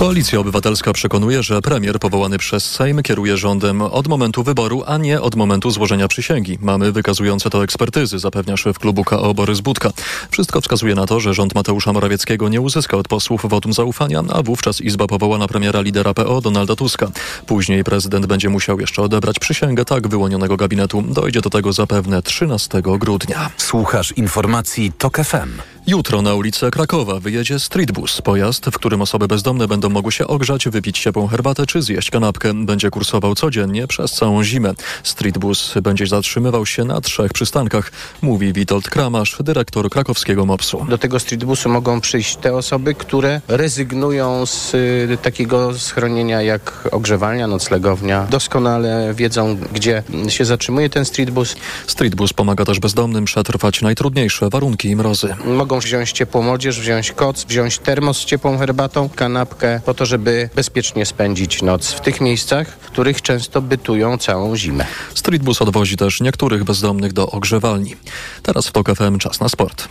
Koalicja Obywatelska przekonuje, że premier powołany przez Sejm kieruje rządem od momentu wyboru, a nie od momentu złożenia przysięgi. Mamy wykazujące to ekspertyzy, zapewnia szef klubu KO Borys Budka. Wszystko wskazuje na to, że rząd Mateusza Morawieckiego nie uzyska od posłów wotum zaufania, a wówczas Izba powoła na premiera lidera PO Donalda Tuska. Później prezydent będzie musiał jeszcze odebrać przysięgę tak wyłonionego gabinetu. Dojdzie do tego zapewne 13 grudnia. Słuchasz informacji TOK FM. Jutro na ulicę Krakowa wyjedzie streetbus, pojazd, w którym osoby bezdomne będą mogły się ogrzać, wypić ciepłą herbatę czy zjeść kanapkę. Będzie kursował codziennie przez całą zimę. Streetbus będzie zatrzymywał się na trzech przystankach, mówi Witold Kramasz, dyrektor krakowskiego MOPS-u. Do tego streetbusu mogą przyjść te osoby, które rezygnują z y, takiego schronienia jak ogrzewalnia, noclegownia. Doskonale wiedzą, gdzie się zatrzymuje ten streetbus. Streetbus pomaga też bezdomnym przetrwać najtrudniejsze warunki i mrozy. Mogą wziąć ciepłą młodzież, wziąć koc, wziąć termos z ciepłą herbatą, kanapkę, po to, żeby bezpiecznie spędzić noc w tych miejscach, w których często bytują całą zimę. Streetbus odwozi też niektórych bezdomnych do ogrzewalni. Teraz w TOK FM czas na sport.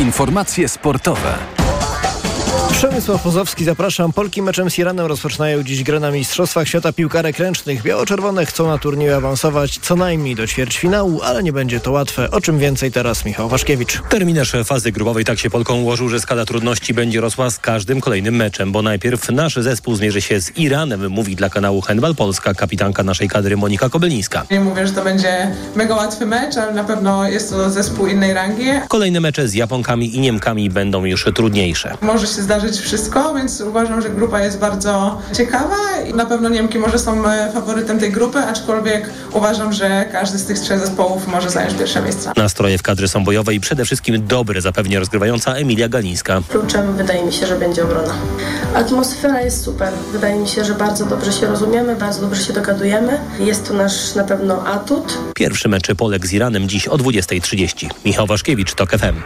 Informacje sportowe. Przemysław Pozowski, zapraszam. Polki meczem z Iranem rozpoczynają dziś grę na Mistrzostwach Świata Piłkarek Ręcznych. Biało-czerwone chcą na turnieju awansować co najmniej do ćwierćfinału, ale nie będzie to łatwe. O czym więcej teraz Michał Waszkiewicz. Terminarz fazy grupowej tak się Polką ułożył, że skala trudności będzie rosła z każdym kolejnym meczem, bo najpierw nasz zespół zmierzy się z Iranem, mówi dla kanału Handball Polska kapitanka naszej kadry Monika Kobylniska. Nie mówię, że to będzie mega łatwy mecz, ale na pewno jest to zespół innej rangi. Kolejne mecze z Japonkami i Niemkami będą już trudniejsze. Może się zdarzyć wszystko, więc uważam, że grupa jest bardzo ciekawa i na pewno Niemki może są e, faworytem tej grupy, aczkolwiek uważam, że każdy z tych trzech zespołów może zająć pierwsze miejsce. Nastroje w kadry są bojowe i przede wszystkim dobre, zapewnia rozgrywająca Emilia Galińska. Kluczem wydaje mi się, że będzie obrona. Atmosfera jest super. Wydaje mi się, że bardzo dobrze się rozumiemy, bardzo dobrze się dogadujemy. Jest to nasz na pewno atut. Pierwszy mecz Polek z Iranem dziś o 20.30. Michał Waszkiewicz, TOK FM.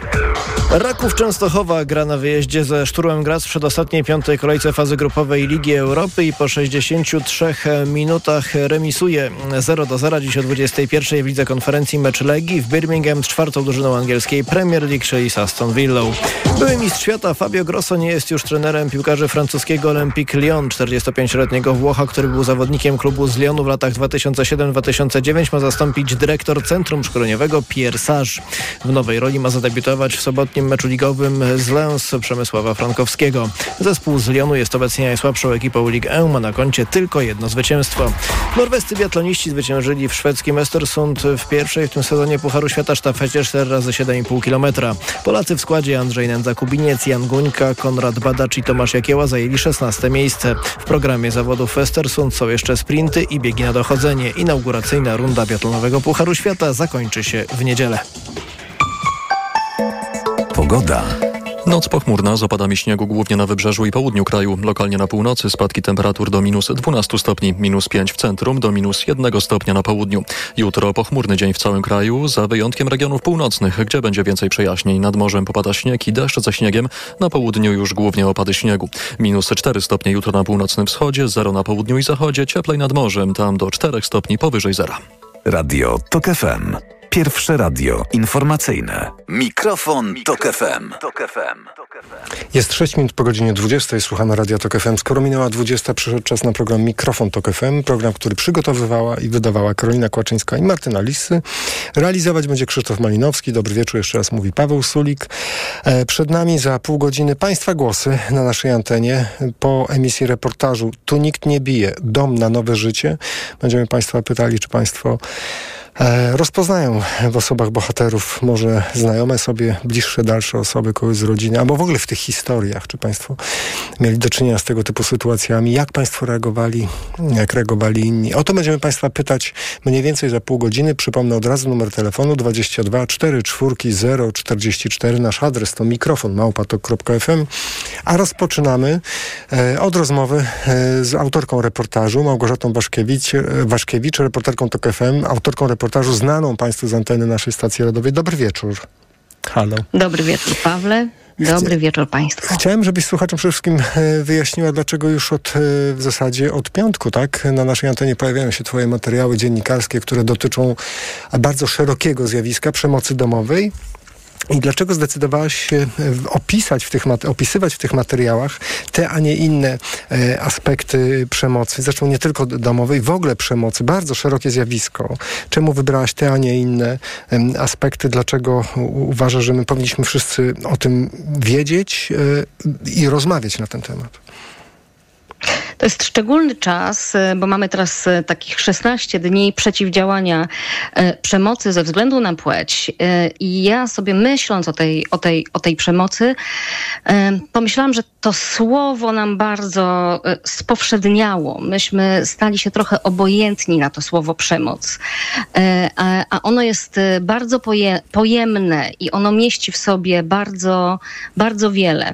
Raków Częstochowa gra na wyjeździe ze Szturmem Graz w przedostatniej piątej kolejce fazy grupowej Ligi Europy i po 63 minutach remisuje 0 do 0 dziś o 21 w Lidze Konferencji mecz Legii w Birmingham z czwartą drużyną angielskiej Premier League, czyli z Aston Villą. Były mistrz świata Fabio Grosso nie jest już trenerem piłkarzy francuskiego Olympique Lyon. 45-letniego Włocha, który był zawodnikiem klubu z Lyonu w latach 2007-2009 ma zastąpić dyrektor Centrum Szkoleniowego Pierre Sage. W nowej roli ma zadebiutować w sobotnim meczu ligowym z Lens Przemysława Zespół z Lyonu jest obecnie najsłabszą ekipą Ligue 1, ma na koncie tylko jedno zwycięstwo. Norwescy biatloniści zwyciężyli w szwedzkim Östersund w pierwszej w tym sezonie Pucharu Świata sztafecie 4 razy 7,5 km. Polacy w składzie Andrzej Nędza-Kubiniec, Jan Guńka, Konrad Badacz i Tomasz Jakieła zajęli 16 miejsce. W programie zawodów w Östersund są jeszcze sprinty i biegi na dochodzenie. Inauguracyjna runda biatlonowego Pucharu Świata zakończy się w niedzielę. Pogoda. Noc pochmurna z opadami śniegu głównie na wybrzeżu i południu kraju. Lokalnie na północy spadki temperatur do minus 12 stopni, minus 5 w centrum, do minus 1 stopnia na południu. Jutro pochmurny dzień w całym kraju, za wyjątkiem regionów północnych, gdzie będzie więcej przejaśnień. Nad morzem popada śnieg i deszcz ze śniegiem, na południu już głównie opady śniegu. Minus 4 stopnie jutro na północnym wschodzie, 0 na południu i zachodzie, cieplej nad morzem, tam do 4 stopni powyżej zera. Radio TOK FM. Pierwsze radio informacyjne. Mikrofon, Mikrofon Tok FM. Tok FM. Jest 6 minut po godzinie 20. Słuchamy Radia Tok FM. Skoro minęła 20, przyszedł czas na program Mikrofon Tok FM. Program, który przygotowywała i wydawała Karolina Kłaczyńska i Martyna Lisy. Realizować będzie Krzysztof Malinowski. Dobry wieczór, jeszcze raz mówi Paweł Sulik. E, przed nami za pół godziny Państwa głosy na naszej antenie. Po emisji reportażu Tu nikt nie bije. Dom na nowe życie. Będziemy Państwa pytali, czy Państwo rozpoznają w osobach bohaterów może znajome sobie, bliższe, dalsze osoby, kogoś z rodziny, albo w ogóle w tych historiach, czy Państwo mieli do czynienia z tego typu sytuacjami, jak Państwo reagowali, jak reagowali inni. O to będziemy Państwa pytać mniej więcej za pół godziny. Przypomnę od razu numer telefonu 22 44 044. Nasz adres to mikrofon małpatok.fm. A rozpoczynamy e, od rozmowy e, z autorką reportażu, Małgorzatą Waszkiewicz, Waszkiewicz reporterką TOK FM, autorką reportażu reportażu znaną Państwu z anteny naszej stacji radowej. Dobry wieczór. Halo. Dobry wieczór, Pawle. Dobry wieczór Państwu. Chciałem, żebyś słuchaczom przede wszystkim e, wyjaśniła, dlaczego już od, e, w zasadzie od piątku, tak, na naszej antenie pojawiają się Twoje materiały dziennikarskie, które dotyczą bardzo szerokiego zjawiska przemocy domowej. I dlaczego zdecydowałaś się e, opisać w tych, opisywać w tych materiałach te, a nie inne e, aspekty przemocy, zresztą nie tylko domowej, w ogóle przemocy, bardzo szerokie zjawisko. Czemu wybrałaś te, a nie inne e, aspekty? Dlaczego uważasz, że my powinniśmy wszyscy o tym wiedzieć e, i rozmawiać na ten temat? To jest szczególny czas, e, bo mamy teraz e, takich 16 dni przeciwdziałania e, przemocy ze względu na płeć. I ja sobie myśląc o tej, o tej, o tej przemocy, pomyślałam, że to słowo nam bardzo spowszedniało. Myśmy stali się trochę obojętni na to słowo przemoc. A ono jest bardzo pojemne i ono mieści w sobie bardzo, bardzo wiele.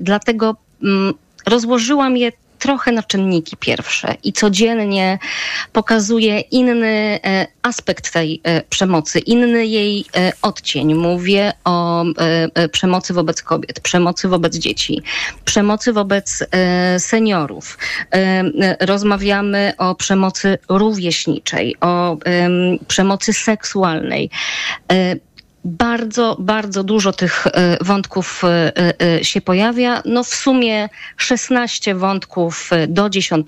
Dlatego mm, rozłożyłam je trochę na czynniki pierwsze i codziennie pokazuje inny e, aspekt tej e, przemocy, inny jej e, odcień. Mówię o przemocy wobec kobiet, przemocy wobec dzieci, przemocy wobec seniorów. Rozmawiamy o przemocy rówieśniczej, o przemocy seksualnej bardzo, bardzo dużo tych e, wątków e, e, się pojawia. No w sumie 16 wątków do 10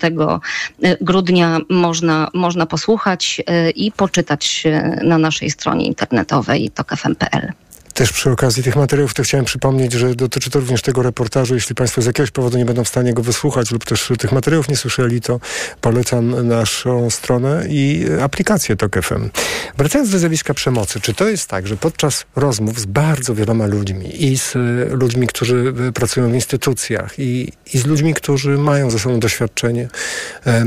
grudnia można, można posłuchać i poczytać na naszej stronie internetowej tokfm.pl. Też przy okazji tych materiałów to chciałem przypomnieć, że dotyczy to również tego reportażu. Jeśli Państwo z jakiegoś powodu nie będą w stanie go wysłuchać lub też tych materiałów nie słyszeli, to polecam naszą stronę i aplikację TOK FM. Wracając do zjawiska przemocy, czy to jest tak, że podczas rozmów z bardzo wieloma ludźmi i z ludźmi, którzy pracują w instytucjach i, i z ludźmi, którzy mają ze sobą doświadczenie e,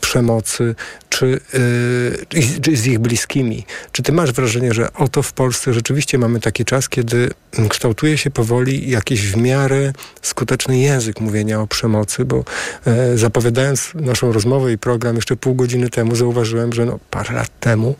przemocy, czy, e, czy z ich bliskimi, czy ty masz wrażenie, że oto w Polsce rzeczywiście mamy taki czas, kiedy kształtuje się powoli jakiś w miarę skuteczny język mówienia o przemocy, bo e, zapowiadając naszą rozmowę i program jeszcze pół godziny temu zauważyłem, że no, parę lat temu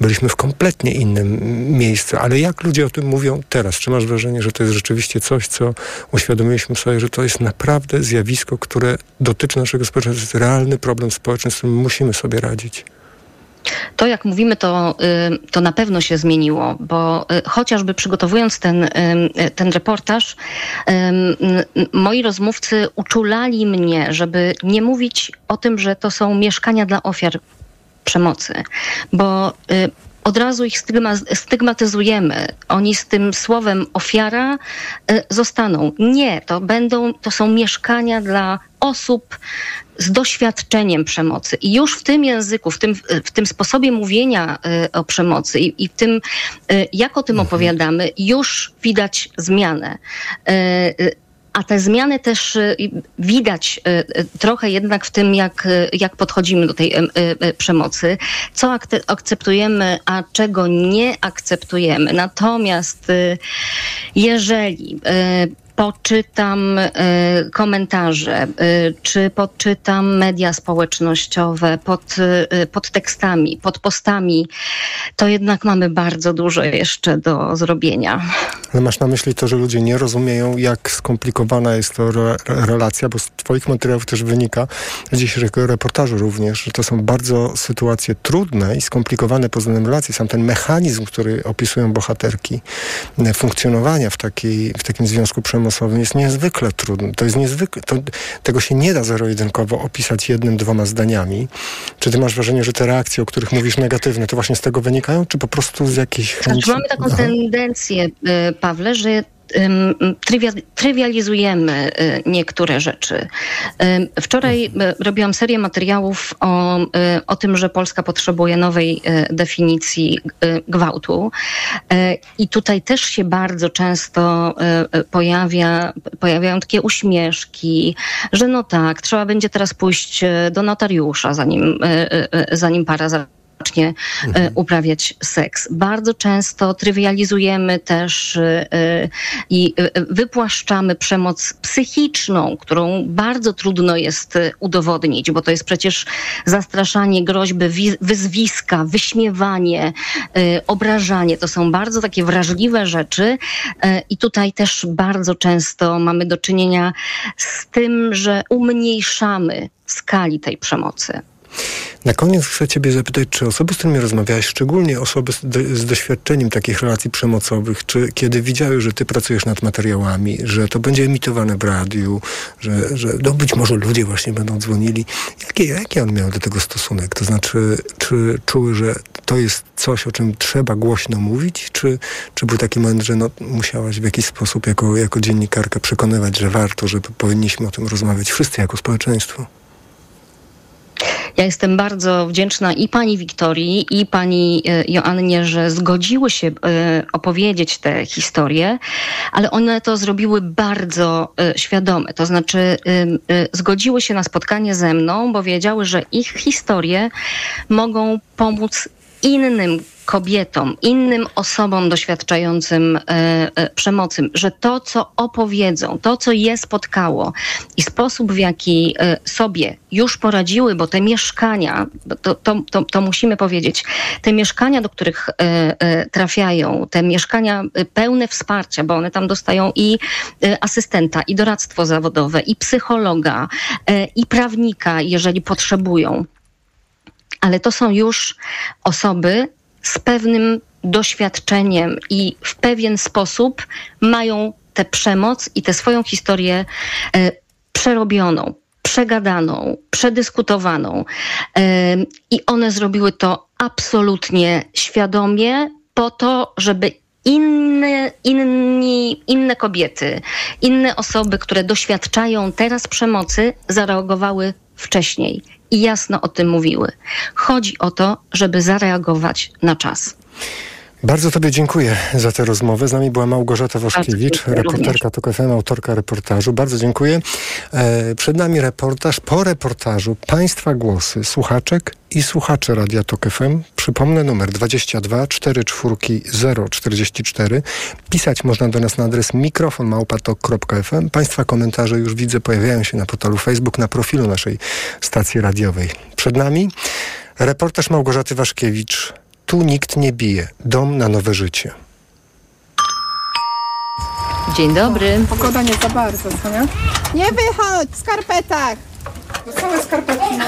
byliśmy w kompletnie innym miejscu. Ale jak ludzie o tym mówią teraz? Czy masz wrażenie, że to jest rzeczywiście coś, co uświadomiliśmy sobie, że to jest naprawdę zjawisko, które dotyczy naszego społeczeństwa? To jest realny problem społeczny, z którym musimy sobie radzić. To, jak mówimy, to, y, to na pewno się zmieniło, bo y, chociażby przygotowując ten, y, ten reportaż, moi rozmówcy uczulali mnie, żeby nie mówić o tym, że to są mieszkania dla ofiar przemocy, bo od razu ich stygmatyzujemy. Oni z tym słowem ofiara zostaną. Nie, to będą, to są mieszkania dla osób z doświadczeniem przemocy. I już w tym języku, w tym, w tym sposobie mówienia y, o przemocy i, i w tym, y, jak o tym mhm. opowiadamy, już widać zmianę. Y, a te zmiany też widać trochę jednak w tym, jak, jak podchodzimy do tej przemocy, co akceptujemy, a czego nie akceptujemy. Natomiast jeżeli poczytam y, komentarze, y, czy poczytam media społecznościowe pod, y, pod tekstami, pod postami, to jednak mamy bardzo dużo jeszcze do zrobienia. Ale masz na myśli to, że ludzie nie rozumieją, jak skomplikowana jest to re relacja, bo z Twoich materiałów też wynika, z dzisiejszego reportażu również, że to są bardzo sytuacje trudne i skomplikowane pod względem relacji. Sam ten mechanizm, który opisują bohaterki, funkcjonowania w, takiej, w takim związku przemocowym, przemysłowym jest niezwykle trudny. To jest niezwykle, to, tego się nie da zero-jedynkowo opisać jednym, dwoma zdaniami. Czy ty masz wrażenie, że te reakcje, o których mówisz negatywne, to właśnie z tego wynikają, czy po prostu z jakiejś chęci? Znaczy, mamy taką Aha. tendencję, y, Pawle, że trywializujemy y, niektóre rzeczy. Wczoraj y, robiłam serię materiałów o, y, o tym, że Polska potrzebuje nowej definicji gwałtu. I tutaj też się bardzo często pojawia, pojawiają takie uśmieszki, że no tak, trzeba będzie teraz pójść do notariusza, zanim, zanim para zacznie. Uprawiać seks. Bardzo często trywializujemy też e, e, i wypłaszczamy przemoc psychiczną, którą bardzo trudno jest udowodnić, bo to jest przecież zastraszanie, groźby, wyzwiska, wyśmiewanie, obrażanie. To są bardzo takie wrażliwe rzeczy i tutaj też bardzo często mamy do czynienia z tym, że umniejszamy skali tej przemocy. Na koniec chcę Ciebie zapytać, czy osoby, z którymi rozmawiałaś, szczególnie osoby z, do, z, doświadczeniem takich relacji przemocowych, czy kiedy widziały, że Ty pracujesz nad materiałami, że to będzie emitowane w radiu, że, że no być może ludzie właśnie będą dzwonili, jaki, jaki on miał do tego stosunek? To znaczy, czy czuły, że to jest coś, o czym trzeba głośno mówić, czy, czy był taki moment, że no, musiałaś w jakiś sposób jako, jako dziennikarka przekonywać, że warto, że powinniśmy o tym rozmawiać wszyscy jako społeczeństwo? Ja jestem bardzo wdzięczna i pani Wiktorii, i pani e, Joannie, że zgodziły się e, opowiedzieć te historie, ale one to zrobiły bardzo e, świadome. To znaczy, zgodziły się na spotkanie ze mną, bo wiedziały, że ich historie mogą pomóc innym kobietom, innym osobom doświadczającym e, e, przemocy, że to, co opowiedzą, to, co je spotkało i sposób, w jaki e, sobie już poradziły, bo te mieszkania, to, to, to, to musimy powiedzieć, te mieszkania, do których trafiają, te mieszkania pełne wsparcia, bo one tam dostają i asystenta, i doradztwo zawodowe, i psychologa, i prawnika, jeżeli potrzebują ale to są już osoby z pewnym doświadczeniem i w pewien sposób mają tę przemoc i tę swoją historię e, przerobioną, przegadaną, przedyskutowaną. E, I one zrobiły to absolutnie świadomie, po to, żeby inne, inni, inne kobiety, inne osoby, które doświadczają teraz przemocy, zareagowały wcześniej i jasno o tym mówiły. Chodzi o to, żeby zareagować na czas. Bardzo Tobie dziękuję za tę rozmowę. Z nami była Małgorzata Woszkiewicz, reporterka TOK FM, autorka reportażu. Bardzo dziękuję. E, przed nami reportaż. Po reportażu Państwa głosy, słuchaczek i słuchacze Radia TOK FM. Przypomnę numer 22 44 044. Pisać można do nas na adres mikrofonmałpatok.fm. Państwa komentarze już widzę pojawiają się na portalu Facebook, na profilu naszej stacji radiowej. Przed nami reportaż Małgorzaty Waszkiewicz tu nikt nie bije. Dom na nowe życie. Dzień dobry. Pogoda nie za bardzo, co nie? Nie wychodź w skarpetach! Całe skarpetki na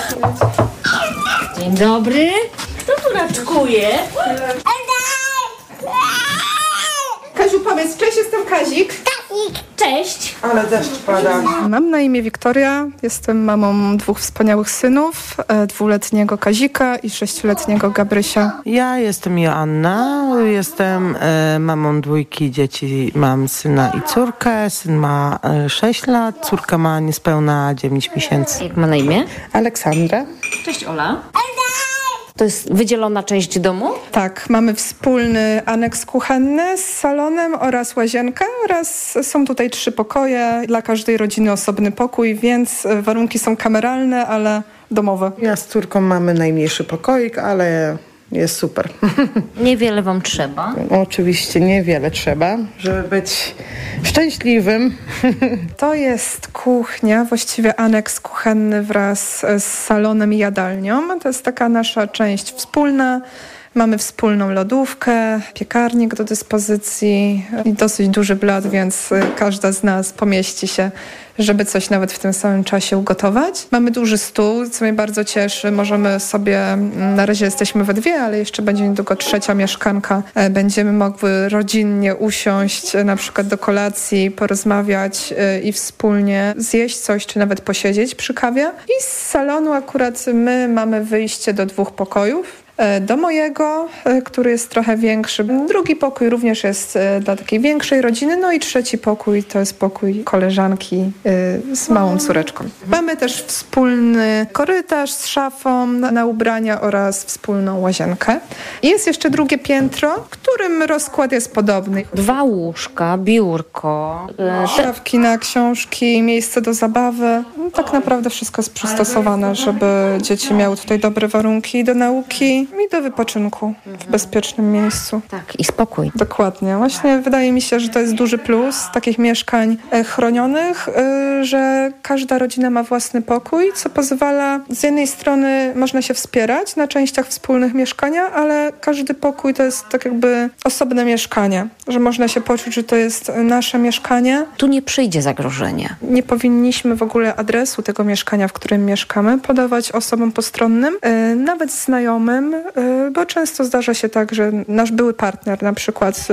Dzień dobry. Kto tu raczkuje? Kaziu, powiedz, cześć, jestem Kazik. Cześć. Ale deszcz pada. Mam na imię Wiktoria, jestem mamą dwóch wspaniałych synów, e, dwuletniego Kazika i sześcioletniego Gabrysia. Ja jestem Joanna, jestem e, mamą dwójki dzieci, mam syna i córkę. Syn ma e, 6 lat, córka ma niespełna 9 miesięcy. Jak ma na imię? Aleksandra. Cześć Ola. To jest wydzielona część domu? Tak, mamy wspólny aneks kuchenny z salonem oraz łazienkę oraz są tutaj trzy pokoje, dla każdej rodziny osobny pokój, więc warunki są kameralne, ale domowe. Ja z córką mamy najmniejszy pokoik, ale jest super. Niewiele wam trzeba. Oczywiście niewiele trzeba, żeby być szczęśliwym. To jest kuchnia, właściwie aneks kuchenny wraz z salonem i jadalnią. To jest taka nasza część wspólna. Mamy wspólną lodówkę, piekarnik do dyspozycji i dosyć duży blat, więc każda z nas pomieści się żeby coś nawet w tym samym czasie ugotować. Mamy duży stół, co mnie bardzo cieszy. Możemy sobie, mm, na razie jesteśmy we dwie, ale jeszcze będzie niedługo trzecia mieszkanka. E, będziemy mogły rodzinnie usiąść e, na przykład do kolacji, porozmawiać e, i wspólnie zjeść coś, czy nawet posiedzieć przy kawie. I z salonu akurat my mamy wyjście do dwóch pokojów. E, do mojego, e, który jest trochę większy. Drugi pokój również jest e, dla takiej większej rodziny. No i trzeci pokój to jest pokój koleżanki z małą córeczką. Mamy też wspólny korytarz z szafą na ubrania oraz wspólną łazienkę. Jest jeszcze drugie piętro, którym rozkład jest podobny. Dwa łóżka, biurko. Szafki na książki, miejsce do zabawy. No, tak naprawdę wszystko jest przystosowane, żeby dzieci miały tutaj dobre warunki do nauki. I do wypoczynku w bezpiecznym miejscu. Tak, i spokój. Dokładnie. Właśnie wydaje mi się, że to jest duży plus takich mieszkań e, chronionych, e, że każda rodzina ma własny pokój, co pozwala z jednej strony można się wspierać na częściach wspólnych mieszkania, ale każdy pokój to jest tak jakby osobne mieszkanie, że można się poczuć, że to jest nasze mieszkanie. Tu nie przyjdzie zagrożenie. Nie powinniśmy w ogóle adresu tego mieszkania, w którym mieszkamy, podawać osobom postronnym, e, nawet znajomym, bo często zdarza się tak, że nasz były partner na przykład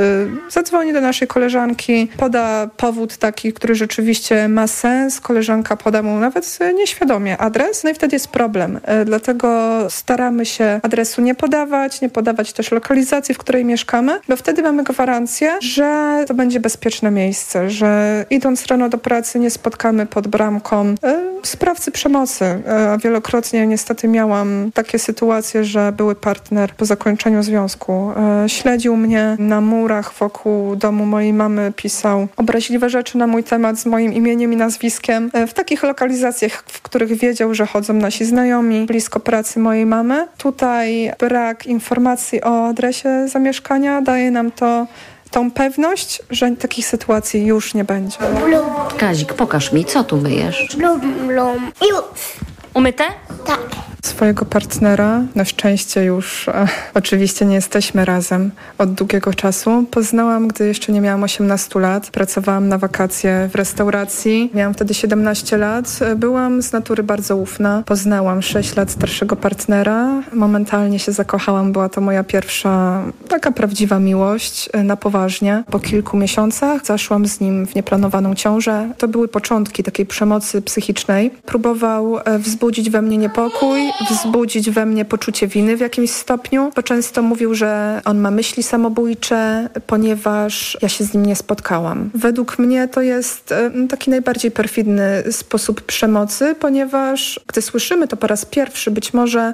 zadzwoni do naszej koleżanki, poda powód taki, który rzeczywiście ma sens, koleżanka poda mu nawet nieświadomie adres, no i wtedy jest problem. E, dlatego staramy się adresu nie podawać, nie podawać też lokalizacji, w której mieszkamy, bo wtedy mamy gwarancję, że to będzie bezpieczne miejsce, że idąc rano do pracy nie spotkamy pod bramką e, sprawcy przemocy. E, wielokrotnie niestety miałam takie sytuacje, że były partner po zakończeniu związku śledził mnie na murach wokół domu mojej mamy, pisał obraźliwe rzeczy na mój temat z moim imieniem i nazwiskiem. W takich lokalizacjach, w których wiedział, że chodzą nasi znajomi blisko pracy mojej mamy. Tutaj brak informacji o adresie zamieszkania daje nam to tą pewność, że takich sytuacji już nie będzie. Kazik, pokaż mi, co tu myjesz? Blum, blum. Już. Umyte? Tak swojego partnera. Na szczęście już e, oczywiście nie jesteśmy razem od długiego czasu. Poznałam, gdy jeszcze nie miałam 18 lat. Pracowałam na wakacje w restauracji. Miałam wtedy 17 lat. Byłam z natury bardzo ufna. Poznałam 6 lat starszego partnera. Momentalnie się zakochałam. Była to moja pierwsza taka prawdziwa miłość e, na poważnie. Po kilku miesiącach zaszłam z nim w nieplanowaną ciążę. To były początki takiej przemocy psychicznej. Próbował e, wzbudzić we mnie niepokój, wzbudzić we mnie poczucie winy w jakimś stopniu, bo często mówił, że on ma myśli samobójcze, ponieważ ja się z nim nie spotkałam. Według mnie to jest taki najbardziej perfidny sposób przemocy, ponieważ gdy słyszymy to po raz pierwszy, być może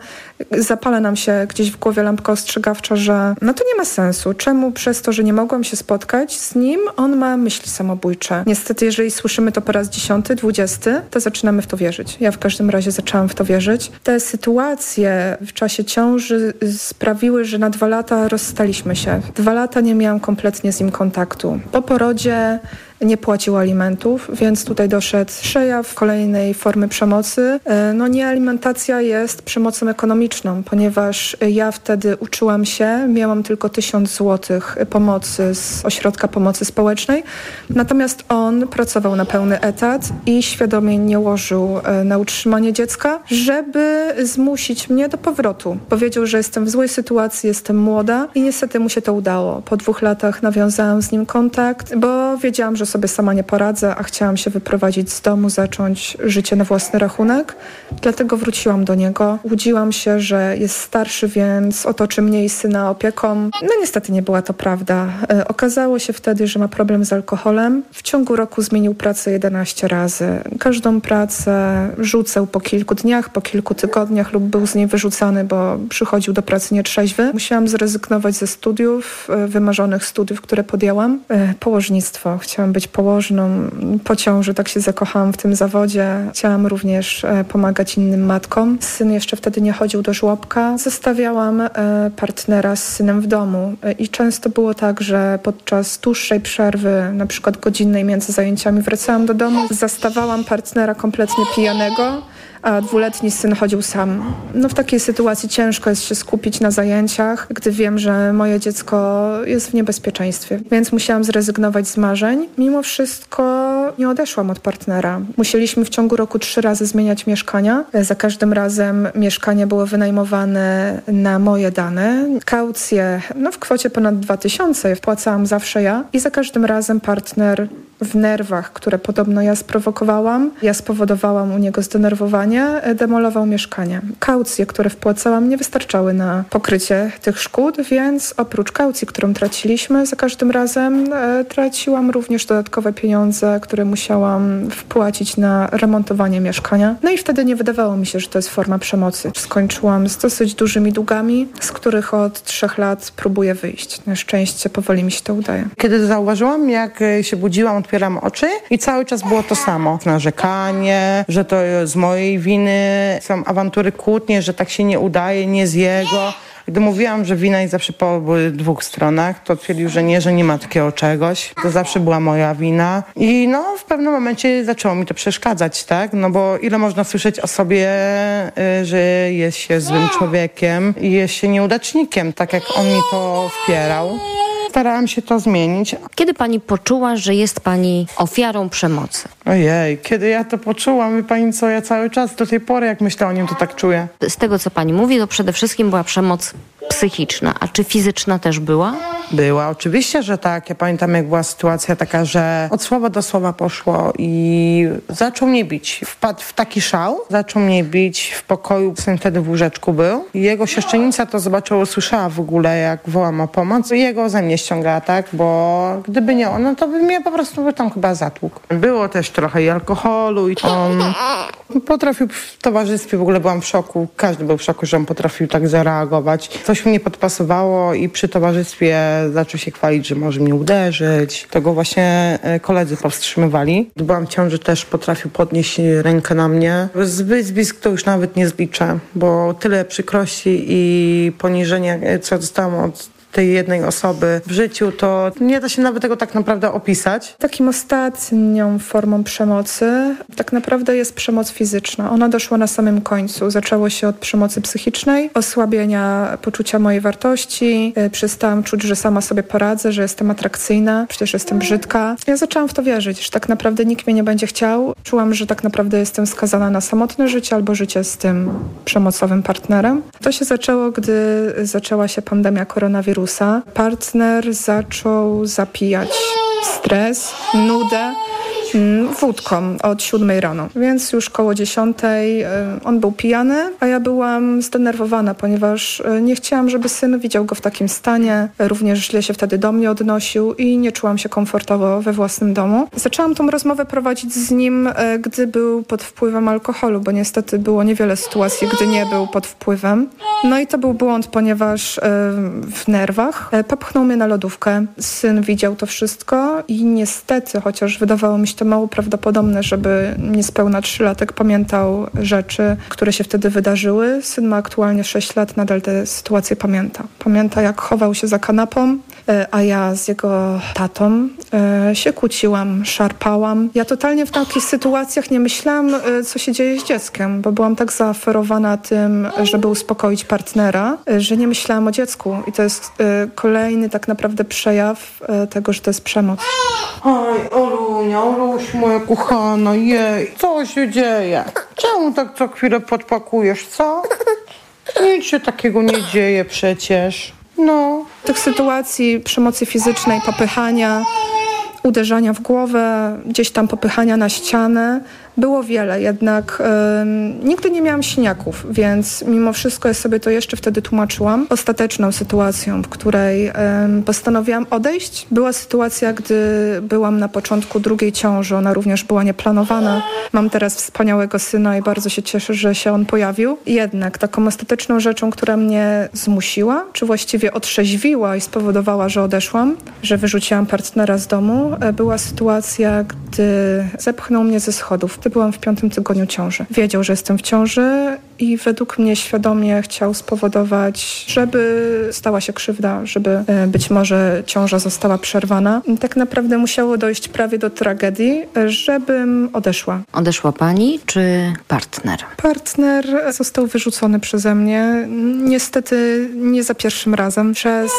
zapala nam się gdzieś w głowie lampka ostrzegawcza, że no to nie ma sensu. Czemu przez to, że nie mogłam się spotkać z nim, on ma myśli samobójcze? Niestety, jeżeli słyszymy to po raz dziesiąty, dwudziesty, to zaczynamy w to wierzyć. Ja w każdym razie zaczęłam w to wierzyć. Te sytuacje w czasie ciąży sprawiły, że na dwa lata rozstaliśmy się. Dwa lata nie miałam kompletnie z nim kontaktu. Po porodzie nie płacił alimentów, więc tutaj doszedł przejaw kolejnej formy przemocy. E, no nie alimentacja jest przemocą ekonomiczną, ponieważ ja wtedy uczyłam się, miałam tylko tysiąc złotych pomocy z ośrodka pomocy społecznej, natomiast on pracował na pełny etat i świadomie nie łożył e, na utrzymanie dziecka, żeby zmusić mnie do powrotu. Powiedział, że jestem w złej sytuacji, jestem młoda i niestety mu się to udało. Po dwóch latach nawiązałam z nim kontakt, bo wiedziałam, że sobie sama nie poradzę, a chciałam się wyprowadzić z domu, zacząć życie na własny rachunek. Dlatego wróciłam do niego. Łudziłam się, że jest starszy, więc otoczy mnie i syna opieką. No niestety nie była to prawda. E, okazało się wtedy, że ma problem z alkoholem. W ciągu roku zmienił pracę 11 razy. Każdą pracę rzucał po kilku dniach, po kilku tygodniach lub był z niej wyrzucany, bo przychodził do pracy nietrzeźwy. Musiałam zrezygnować ze studiów, e, wymarzonych studiów, które podjęłam. E, położnictwo. Chciałam być położną. Po ciąży tak się zakochałam w tym zawodzie. Chciałam również e, pomagać innym matkom. Syn jeszcze wtedy nie chodził do żłobka. Zostawiałam e, partnera z synem w domu e, i często było tak, że podczas dłuższej przerwy, na przykład godzinnej między zajęciami wracałam do domu, zastawałam partnera kompletnie pijanego a dwuletni syn chodził sam. No w takiej sytuacji ciężko jest się skupić na zajęciach, gdy wiem, że moje dziecko jest w niebezpieczeństwie. Więc musiałam zrezygnować z marzeń. Mimo wszystko nie odeszłam od partnera. Musieliśmy w ciągu roku trzy razy zmieniać mieszkania. Za każdym razem mieszkanie było wynajmowane na moje dane. Kaucje no w kwocie ponad 2000 wpłacałam zawsze ja i za każdym razem partner w nerwach, które podobno ja sprowokowałam, ja spowodowałam u niego zdenerwowanie, demolował mieszkanie. Kaucje, które wpłacałam, nie wystarczały na pokrycie tych szkód, więc oprócz kaucji, którą traciliśmy za każdym razem, e, traciłam również dodatkowe pieniądze, które musiałam wpłacić na remontowanie mieszkania. No i wtedy nie wydawało mi się, że to jest forma przemocy. Skończyłam z dosyć dużymi długami, z których od trzech lat próbuję wyjść. Na szczęście powoli mi się to udaje. Kiedy zauważyłam, jak się budziłam od otwieram oczy i cały czas było to samo. Narzekanie, że to z mojej winy, są awantury kłótnie, że tak się nie udaje, nie z jego Gdy mówiłam, że wina i zawsze po dwóch stronach, to twierdził, że nie, że nie ma takiego czegoś. To zawsze była moja wina. I no, w pewnym momencie zaczęło mi to przeszkadzać, tak? No bo ile można słyszeć o sobie, y, że jest się złym człowiekiem i jest się nieudacznikiem, tak jak on mi to wpierał. Starałam się to zmienić. Kiedy pani poczuła, że jest pani ofiarą przemocy? Ojej, kiedy ja to poczułam, wie pani co, ja cały czas do tej pory, jak myślę o nim, to tak czuję. Z tego, co pani mówi, to przede wszystkim była przemoc psychiczna. A czy fizyczna też była? Była, oczywiście, że tak. Ja pamiętam, jak była sytuacja taka, że od słowa do słowa poszło i zaczął mnie bić. Wpadł w taki szał, zaczął mnie bić w pokoju, syn wtedy w łóżeczku był. Jego siostrzenica to zobaczyła, usłyszała w ogóle, jak wołam o pomoc. I jego ze mnie ściągała, tak? Bo gdyby nie ona, to by mnie po prostu tam chyba zatłukł. Było też trochę i alkoholu i on potrafił w towarzystwie, w ogóle byłam w szoku. Każdy był w szoku, że on potrafił tak zareagować. Coś mi nie podpasowało i przy towarzystwie zaczął się chwalić, że może mnie uderzyć. To go właśnie e, koledzy powstrzymywali. Byłam w ciąży też potrafił podnieść rękę na mnie. Zbyt zblisk to już nawet nie zliczę, bo tyle przykrości i poniżenia, e, co dostałam od tej jednej osoby w życiu, to nie da się nawet tego tak naprawdę opisać. Takim ostatnią formą przemocy tak naprawdę jest przemoc fizyczna. Ona doszła na samym końcu. Zaczęło się od przemocy psychicznej, osłabienia poczucia mojej wartości. Y, przestałam czuć, że sama sobie poradzę, że jestem atrakcyjna, przecież jestem brzydka. Ja zaczęłam w to wierzyć, że tak naprawdę nikt mnie nie będzie chciał. Czułam, że tak naprawdę jestem skazana na samotne życie albo życie z tym przemocowym partnerem. To się zaczęło, gdy zaczęła się pandemia koronawirusa wirusa, partner zaczął zapijać stres, nudę mm, wódką od siódmej rano. Więc już koło dziesiątej e, on był pijany, a ja byłam zdenerwowana, ponieważ e, nie chciałam, żeby syn widział go w takim stanie. Również źle się wtedy do mnie odnosił i nie czułam się komfortowo we własnym domu. Zaczęłam tą rozmowę prowadzić z nim, e, gdy był pod wpływem alkoholu, bo niestety było niewiele sytuacji, gdy nie był pod wpływem. No i to był błąd, ponieważ w nerwach popchnął mnie na lodówkę. Syn widział to wszystko i niestety, chociaż wydawało mi się to mało prawdopodobne, żeby niespełna trzylatek pamiętał rzeczy, które się wtedy wydarzyły. Syn ma aktualnie 6 lat, nadal te sytuacje pamięta. Pamięta, jak chował się za kanapą, a ja z jego tatą e, się kłóciłam, szarpałam. Ja totalnie w takich sytuacjach nie myślałam, e, co się dzieje z dzieckiem, bo byłam tak zaaferowana tym, żeby uspokoić partnera, że nie myślałam o dziecku. I to jest kolejny tak naprawdę przejaw tego, że to jest przemoc. Oj, Olunia, Oluś moja kochana, jej, co się dzieje? Czemu tak co chwilę podpakujesz, co? Nic się takiego nie dzieje przecież. No. Tych sytuacji przemocy fizycznej, popychania, uderzania w głowę, gdzieś tam popychania na ścianę, było wiele, jednak nigdy nie miałam siniaków, więc mimo wszystko ja sobie to jeszcze wtedy tłumaczyłam. Ostateczną sytuacją, w której postanowiłam odejść, była sytuacja, gdy byłam na początku drugiej ciąży. Ona również była nieplanowana. Mam teraz wspaniałego syna i bardzo się cieszę, że się on pojawił. Jednak taką ostateczną rzeczą, która mnie zmusiła, czy właściwie otrzeźwiła i spowodowała, że odeszłam, że wyrzuciłam partnera z domu, e, była sytuacja, gdy zepchnął mnie ze schodów byłam w piątym tygodniu ciąży. Wiedział, że jestem w ciąży i według mnie świadomie chciał spowodować, żeby stała się krzywda, żeby e, być może ciąża została przerwana. Tak naprawdę musiało dojść prawie do tragedii, żebym odeszła. Odeszła pani czy partner? Partner został wyrzucony przeze mnie. Niestety nie za pierwszym razem. Przez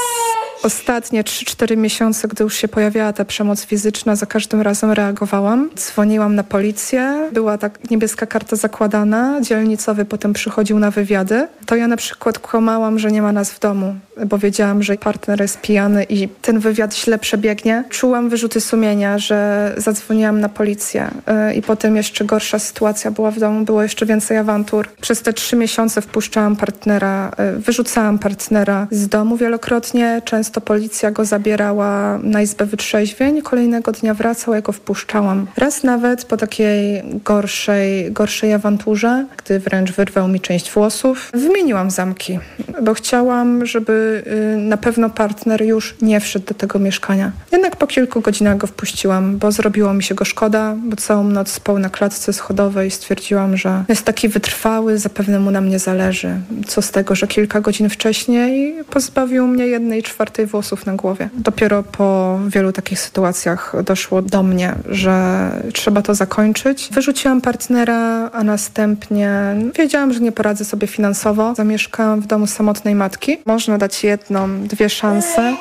ostatnie 3-4 miesiące, gdy już się pojawiała ta przemoc fizyczna, za każdym razem reagowałam. Dzwoniłam na policję, była tak niebieska karta zakładana, dzielnicowy potem przychodził na wywiady. To ja na przykład kłamałam, że nie ma nas w domu, bo wiedziałam, że partner jest pijany i ten wywiad źle przebiegnie. Czułam wyrzuty sumienia, że zadzwoniłam na policję y, i potem jeszcze gorsza sytuacja była w domu, było jeszcze więcej awantur. Przez te trzy miesiące wpuszczałam partnera, y, wyrzucałam partnera z domu wielokrotnie, często policja go zabierała na izbę wytrzeźwień, kolejnego dnia wracał, ja go wpuszczałam. Raz nawet po takiej gorszej, gorszej awanturze, gdy wręcz wyrwał mi część włosów, wymieniłam zamki, bo chciałam, żeby y, na pewno partner już nie wszedł do tego mieszkania. Jednak po kilku godzinach go wpuściłam, bo zrobiło mi się go szkoda, bo całą noc spał na klatce schodowej stwierdziłam, że jest taki wytrwały, zapewne mu na mnie zależy. Co z tego, że kilka godzin wcześniej pozbawił mnie jednej czwartej włosów na głowie. Dopiero po wielu takich sytuacjach doszło do mnie, że trzeba to zakończyć. Wyrzuciłam partnera, a następnie wiedziałam, że nie poradzę sobie finansowo. Zamieszkałam w domu samotnej matki. Można dać jedną, dwie szanse.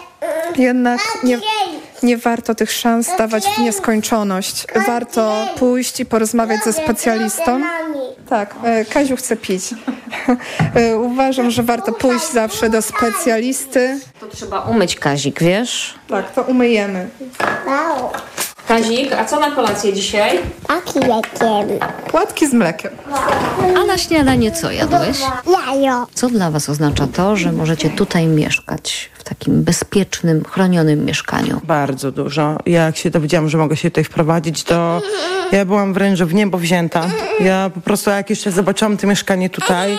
Jednak nie, nie warto tych szans dawać w nieskończoność. Warto pójść i porozmawiać ze specjalistą. Tak, e, Kaziu chce pić. E, Uważam, że warto pójść zawsze do specjalisty. To trzeba umyć Kazik, wiesz? Tak, to umyjemy. Kazik, a co na kolację dzisiaj? Płatki z mlekiem. A na śniadanie co jadłeś? Jajo. Co dla was oznacza to, że możecie tutaj mieszkać w takim bezpiecznym, chronionym mieszkaniu? Bardzo dużo. Jak się dowiedziałam, że mogę się tutaj wprowadzić, to ja byłam wręcz w niebo wzięta. Ja po prostu jak jeszcze zobaczyłam to mieszkanie tutaj,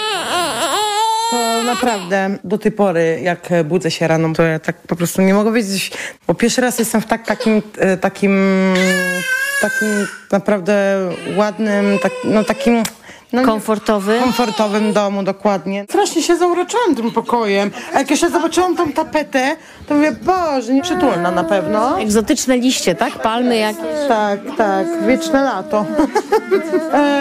to naprawdę do tej pory, jak budzę się rano, to ja tak po prostu nie mogę wiedzieć, bo pierwszy raz jestem w tak, takim, e, takim, takim naprawdę ładnym, tak, no takim... No, nie- Komfortowy? komfortowym domu, dokładnie. Strasznie się zauroczyłam tym pokojem. A jak jeszcze zobaczyłam tą tapetę, to mówię, Boże, nieprzytulna na pewno. Egzotyczne liście, tak? Palmy jakieś. Tak, tak, wieczne lato.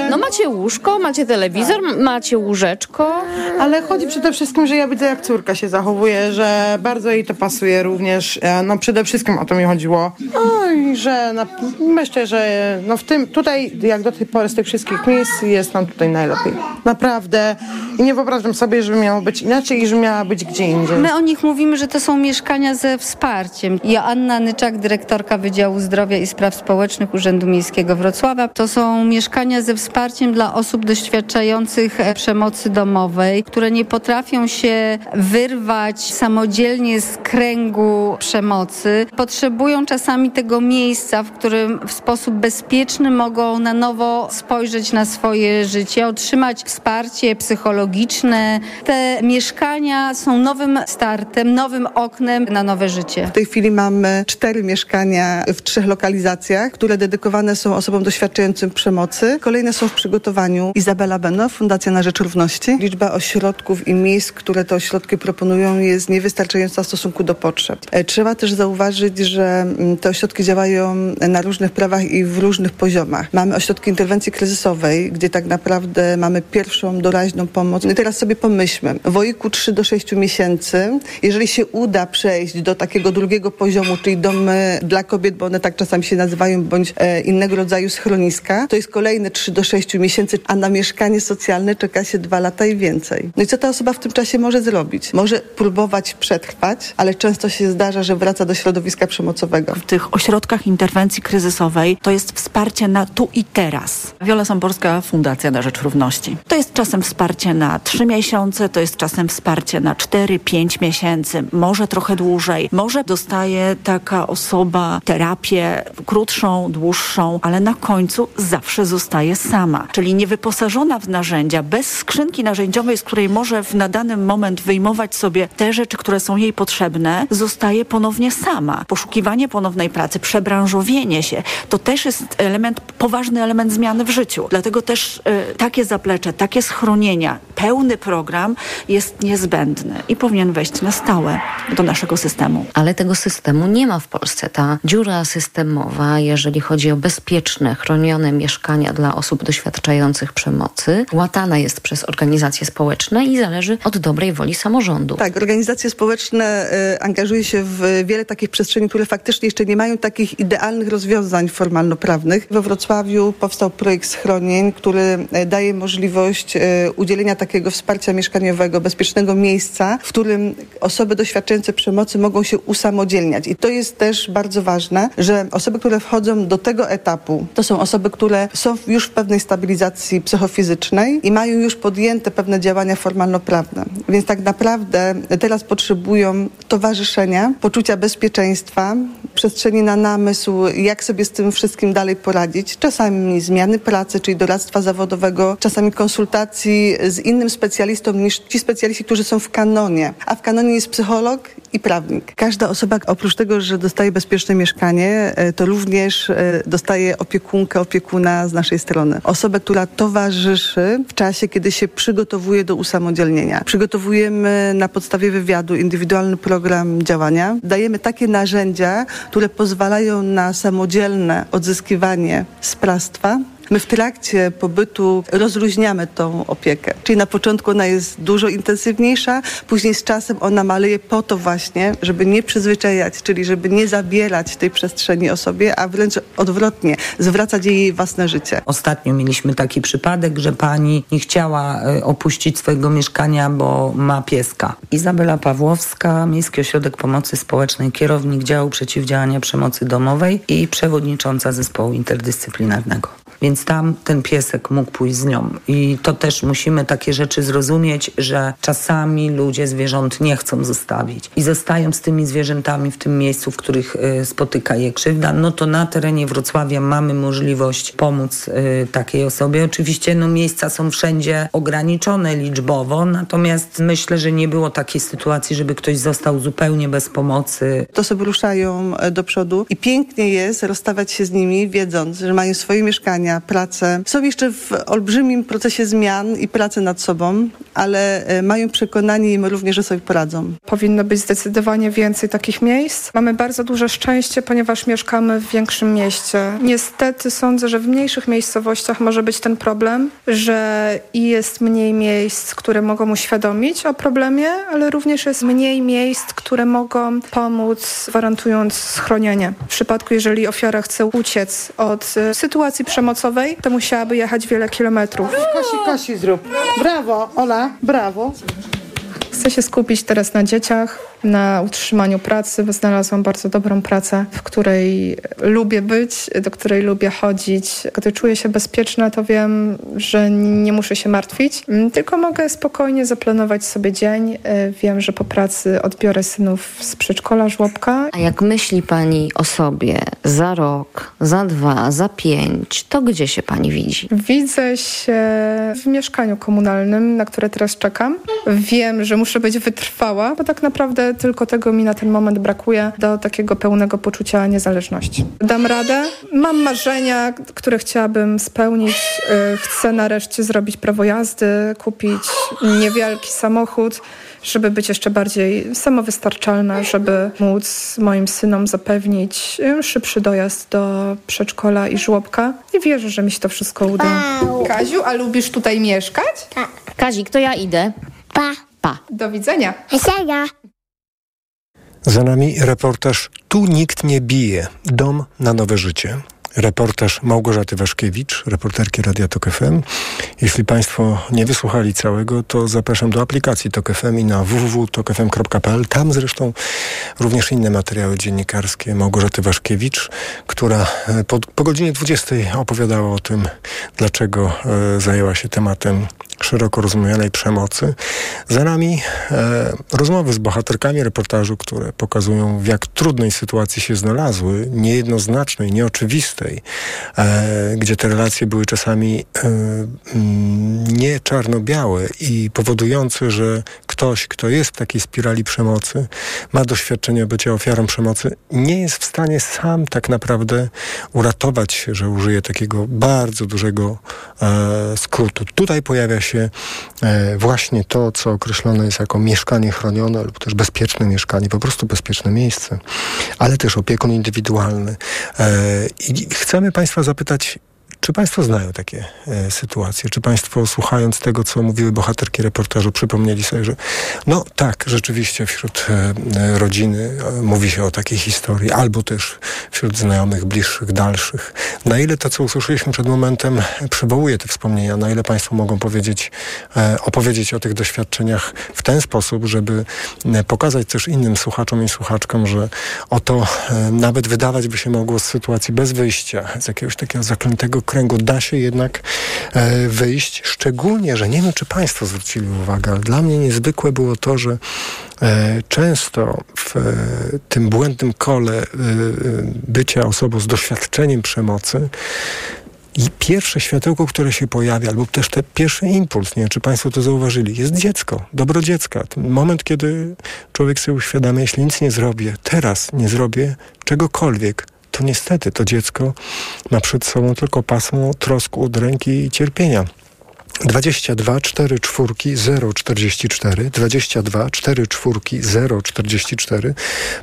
No macie łóżko, macie telewizor, m- macie łóżeczko. Ale chodzi przede wszystkim, że ja widzę, jak córka się zachowuje, że bardzo jej to pasuje również. E, No przede wszystkim o to mi chodziło. No i że na, myślę, że no w tym, tutaj jak do tej pory z tych wszystkich miejsc jest nam tutaj najlepiej. Naprawdę. I nie wyobrażam sobie, żeby miało być inaczej i że miała być gdzie indziej. My o nich mówimy, że to są mieszkania ze wsparciem. Joanna Nyczak, dyrektorka Wydziału Zdrowia i Spraw Społecznych Urzędu Miejskiego Wrocławia. To są mieszkania ze wsparciem dla osób doświadczających e, przemocy domowej, które nie potrafią się wyrwać samodzielnie z kręgu przemocy. Potrzebują czasami tego miejsca, w którym w sposób bezpieczny mogą na nowo spojrzeć na swoje życie, otrzymać wsparcie psychologiczne. Te mieszkania są nowym startem, nowym oknem na nowe życie. W tej chwili mamy cztery mieszkania w trzech lokalizacjach, które dedykowane są osobom doświadczającym przemocy. Kolejne są w przygotowaniu. Izabela Beno, Fundacja na Rzecz Równości. Liczba ośrodków i miejsc, które te ośrodki proponują jest niewystarczająca w stosunku do potrzeb. E, Trzeba też zauważyć, że mm, te ośrodki działają na różnych prawach i w różnych poziomach. Mamy ośrodki interwencji kryzysowej, gdzie tak naprawdę mamy pierwszą doraźną pomoc. No i teraz sobie pomyślmy, w wieku 3 do 6 miesięcy, jeżeli się uda przejść do takiego drugiego poziomu, czyli domy dla kobiet, bo one tak czasami się nazywają, bądź e, innego rodzaju schroniska, to jest kolejne 3 do 6 miesięcy, a na mieszkanie socjalne czeka się 2 lata i więcej. No i co ta osoba w tym czasie może zrobić? Może próbować przetrwać, ale często się zdarza, że wraca do środowiska przemocowego. w tych ośrodkach interwencji kryzysowej to jest wsparcie na tu i teraz. Wiola Samborska, Fundacja Rzecz Równości. To jest czasem wsparcie na trzy miesiące, to jest czasem wsparcie na cztery, pięć miesięcy, może trochę dłużej. Może dostaje taka osoba terapię krótszą, dłuższą, ale na końcu zawsze zostaje sama. Czyli niewyposażona w narzędzia, bez skrzynki narzędziowej, z której może w na dany moment wyjmować sobie te rzeczy, które są jej potrzebne, zostaje ponownie sama. Poszukiwanie ponownej pracy, przebranżowienie się, to też jest element, poważny element zmiany w życiu. Dlatego też e, takie zaplecze, takie schronienia, pełny program jest niezbędny i powinien wejść na stałe do naszego systemu. Ale tego systemu nie ma w Polsce. Ta dziura systemowa, jeżeli chodzi o bezpieczne, chronione mieszkania dla osób doświadczających przemocy, łatana jest przez organizacje społeczne i zależy od dobrej woli samorządu. Tak, organizacje społeczne e, angażują się w wiele takich przestrzeni, które faktycznie jeszcze nie mają takich idealnych rozwiązań formalno-prawnych. We Wrocławiu powstał projekt schronień, który daje możliwość udzielenia takiego wsparcia mieszkaniowego, bezpiecznego miejsca, w którym osoby doświadczające przemocy mogą się usamodzielniać. I to jest też bardzo ważne, że osoby, które wchodzą do tego etapu, to są osoby, które są już w pewnej stabilizacji psychofizycznej i mają już podjęte pewne działania formalno-prawne. Więc tak naprawdę teraz potrzebują towarzyszenia, poczucia bezpieczeństwa, przestrzeni na namysł, jak sobie z tym wszystkim dalej poradzić. Czasami zmiany pracy, czyli doradztwa zawodowego, czasami konsultacji z innym specjalistą niż ci specjaliści, którzy są w kanonie. A w kanonie jest psycholog i prawnik. Każda osoba oprócz tego, że dostaje bezpieczne mieszkanie, e, to również e, dostaje opiekunkę, opiekuna z naszej strony. Osobę, która towarzyszy w czasie, kiedy się przygotowuje do usamodzielnienia. Przygotowujemy na podstawie wywiadu indywidualny program działania. Dajemy takie narzędzia, które pozwalają na samodzielne odzyskiwanie sprawstwa My w trakcie pobytu rozluźniamy tą opiekę. Czyli na początku ona jest dużo intensywniejsza, później z czasem ona maleje po to właśnie, żeby nie przyzwyczajać, czyli żeby nie zabierać tej przestrzeni osobie, a wręcz odwrotnie, zwracać jej własne życie. Ostatnio mieliśmy taki przypadek, że pani nie chciała e, opuścić swojego mieszkania, bo ma pieska. Izabela Pawłowska, Miejski Ośrodek Pomocy Społecznej, kierownik działu przeciwdziałania przemocy domowej i przewodnicząca zespołu interdyscyplinarnego. Więc tam ten piesek mógł pójść z nią. I to też musimy takie rzeczy zrozumieć, że czasami ludzie zwierząt nie chcą zostawić i zostają z tymi zwierzętami w tym miejscu, w których y, spotyka je krzywda. No to na terenie Wrocławia mamy możliwość pomóc y, takiej osobie. Oczywiście no, miejsca są wszędzie ograniczone liczbowo, natomiast myślę, że nie było takiej sytuacji, żeby ktoś został zupełnie bez pomocy. To sobie ruszają e, do przodu i pięknie jest rozstawać się z nimi, wiedząc, że mają swoje mieszkania, pracę. Są jeszcze w olbrzymim procesie zmian i pracy nad sobą, ale e, mają przekonanie i my również, że sobie poradzą. Powinno być zdecydowanie więcej takich miejsc. Mamy bardzo duże szczęście, ponieważ mieszkamy w większym mieście. Niestety sądzę, że w mniejszych miejscowościach może być ten problem, że jest mniej miejsc, które mogą uświadomić o problemie, ale również jest mniej miejsc, które mogą pomóc, gwarantując schronienie. W przypadku, jeżeli ofiara chce uciec od e, sytuacji przemocy, to musiałaby jechać wiele kilometrów. Kosi, kosi zrób. Brawo, Ola, brawo. Chcę się skupić teraz na dzieciach, na utrzymaniu pracy. Znalazłam bardzo dobrą pracę, w której lubię być, do której lubię chodzić. Gdy czuję się bezpieczna, to wiem, że nie muszę się martwić, tylko mogę spokojnie zaplanować sobie dzień. Wiem, że po pracy odbiorę synów z przedszkola, żłobka. A jak myśli Pani o sobie za rok, za dwa, za pięć, to gdzie się Pani widzi? Widzę się w mieszkaniu komunalnym, na które teraz czekam. Wiem, że muszę być wytrwała, bo tak naprawdę tylko tego mi na ten moment brakuje do takiego pełnego poczucia niezależności. Dam radę. Mam marzenia, które chciałabym spełnić. Y, chcę nareszcie zrobić prawo jazdy, kupić niewielki samochód żeby być jeszcze bardziej samowystarczalna, żeby móc moim synom zapewnić y, szybszy dojazd do przedszkola i żłobka. I wierzę, że mi się to wszystko uda. Wow. Kaziu, a lubisz tutaj mieszkać? Tak. Kazik, to ja idę. Pa. Pa. Do widzenia. Widzenia. Za nami reportaż Tu nikt nie bije. Dom na nowe życie. Reportaż Małgorzaty Waszkiewicz, reporterki Radia Tok FM. Jeśli Państwo nie wysłuchali całego, to zapraszam do aplikacji Tok FM i na www.tokfm.pl. Tam zresztą również inne materiały dziennikarskie Małgorzaty Waszkiewicz, która e, po, po godzinie 20 opowiadała o tym, dlaczego e, zajęła się tematem szeroko rozumianej przemocy. Za nami e, rozmowy z bohaterkami reportażu, które pokazują, w jak trudnej sytuacji się znalazły, niejednoznacznej, nieoczywistej, e, gdzie te relacje były czasami e, mm, nie czarno-białe i powodujące, że ktoś, kto jest w takiej spirali przemocy, ma doświadczenie bycia ofiarą przemocy, nie jest w stanie sam tak naprawdę uratować się, że użyje takiego bardzo dużego e, skrótu. Tutaj pojawia się e, właśnie to, co określone jest jako mieszkanie chronione lub też bezpieczne mieszkanie, po prostu bezpieczne miejsce, ale też opiekun indywidualny. E, I chcemy Państwa zapytać, Czy Państwo znają takie e, sytuacje? Czy Państwo słuchając tego, co mówiły bohaterki reportażu, przypomnieli sobie, że no tak, rzeczywiście wśród e, e rodziny e, mówi się o takiej historii, albo też wśród znajomych, bliższych, dalszych. Na ile to, co usłyszeliśmy przed momentem, przywołuje te wspomnienia, na ile Państwo mogą powiedzieć, e, opowiedzieć o tych doświadczeniach w ten sposób, żeby pokazać też innym słuchaczom i słuchaczkom, że oto nawet wydawać by się mogło z sytuacji bez wyjścia, z jakiegoś takiego zaklętego kręgu, da się jednak e, wyjść. Szczególnie, że nie wiem, czy Państwo zwrócili uwagę, ale dla mnie niezwykłe było to, że e, często w e, tym błędnym kole bycia osobą z doświadczeniem przemocy i pierwsze światełko, które się pojawia, albo też ten pierwszy impuls, nie wiem, czy Państwo to zauważyli, jest dziecko, dobro dziecka. Ten moment, kiedy człowiek sobie uświadamia, jeśli nic nie zrobię, teraz nie zrobię czegokolwiek, to niestety to dziecko ma przed sobą tylko pasmo trosk, udręki i cierpienia. 22 4 czwórki 044 22 4 czwórki 044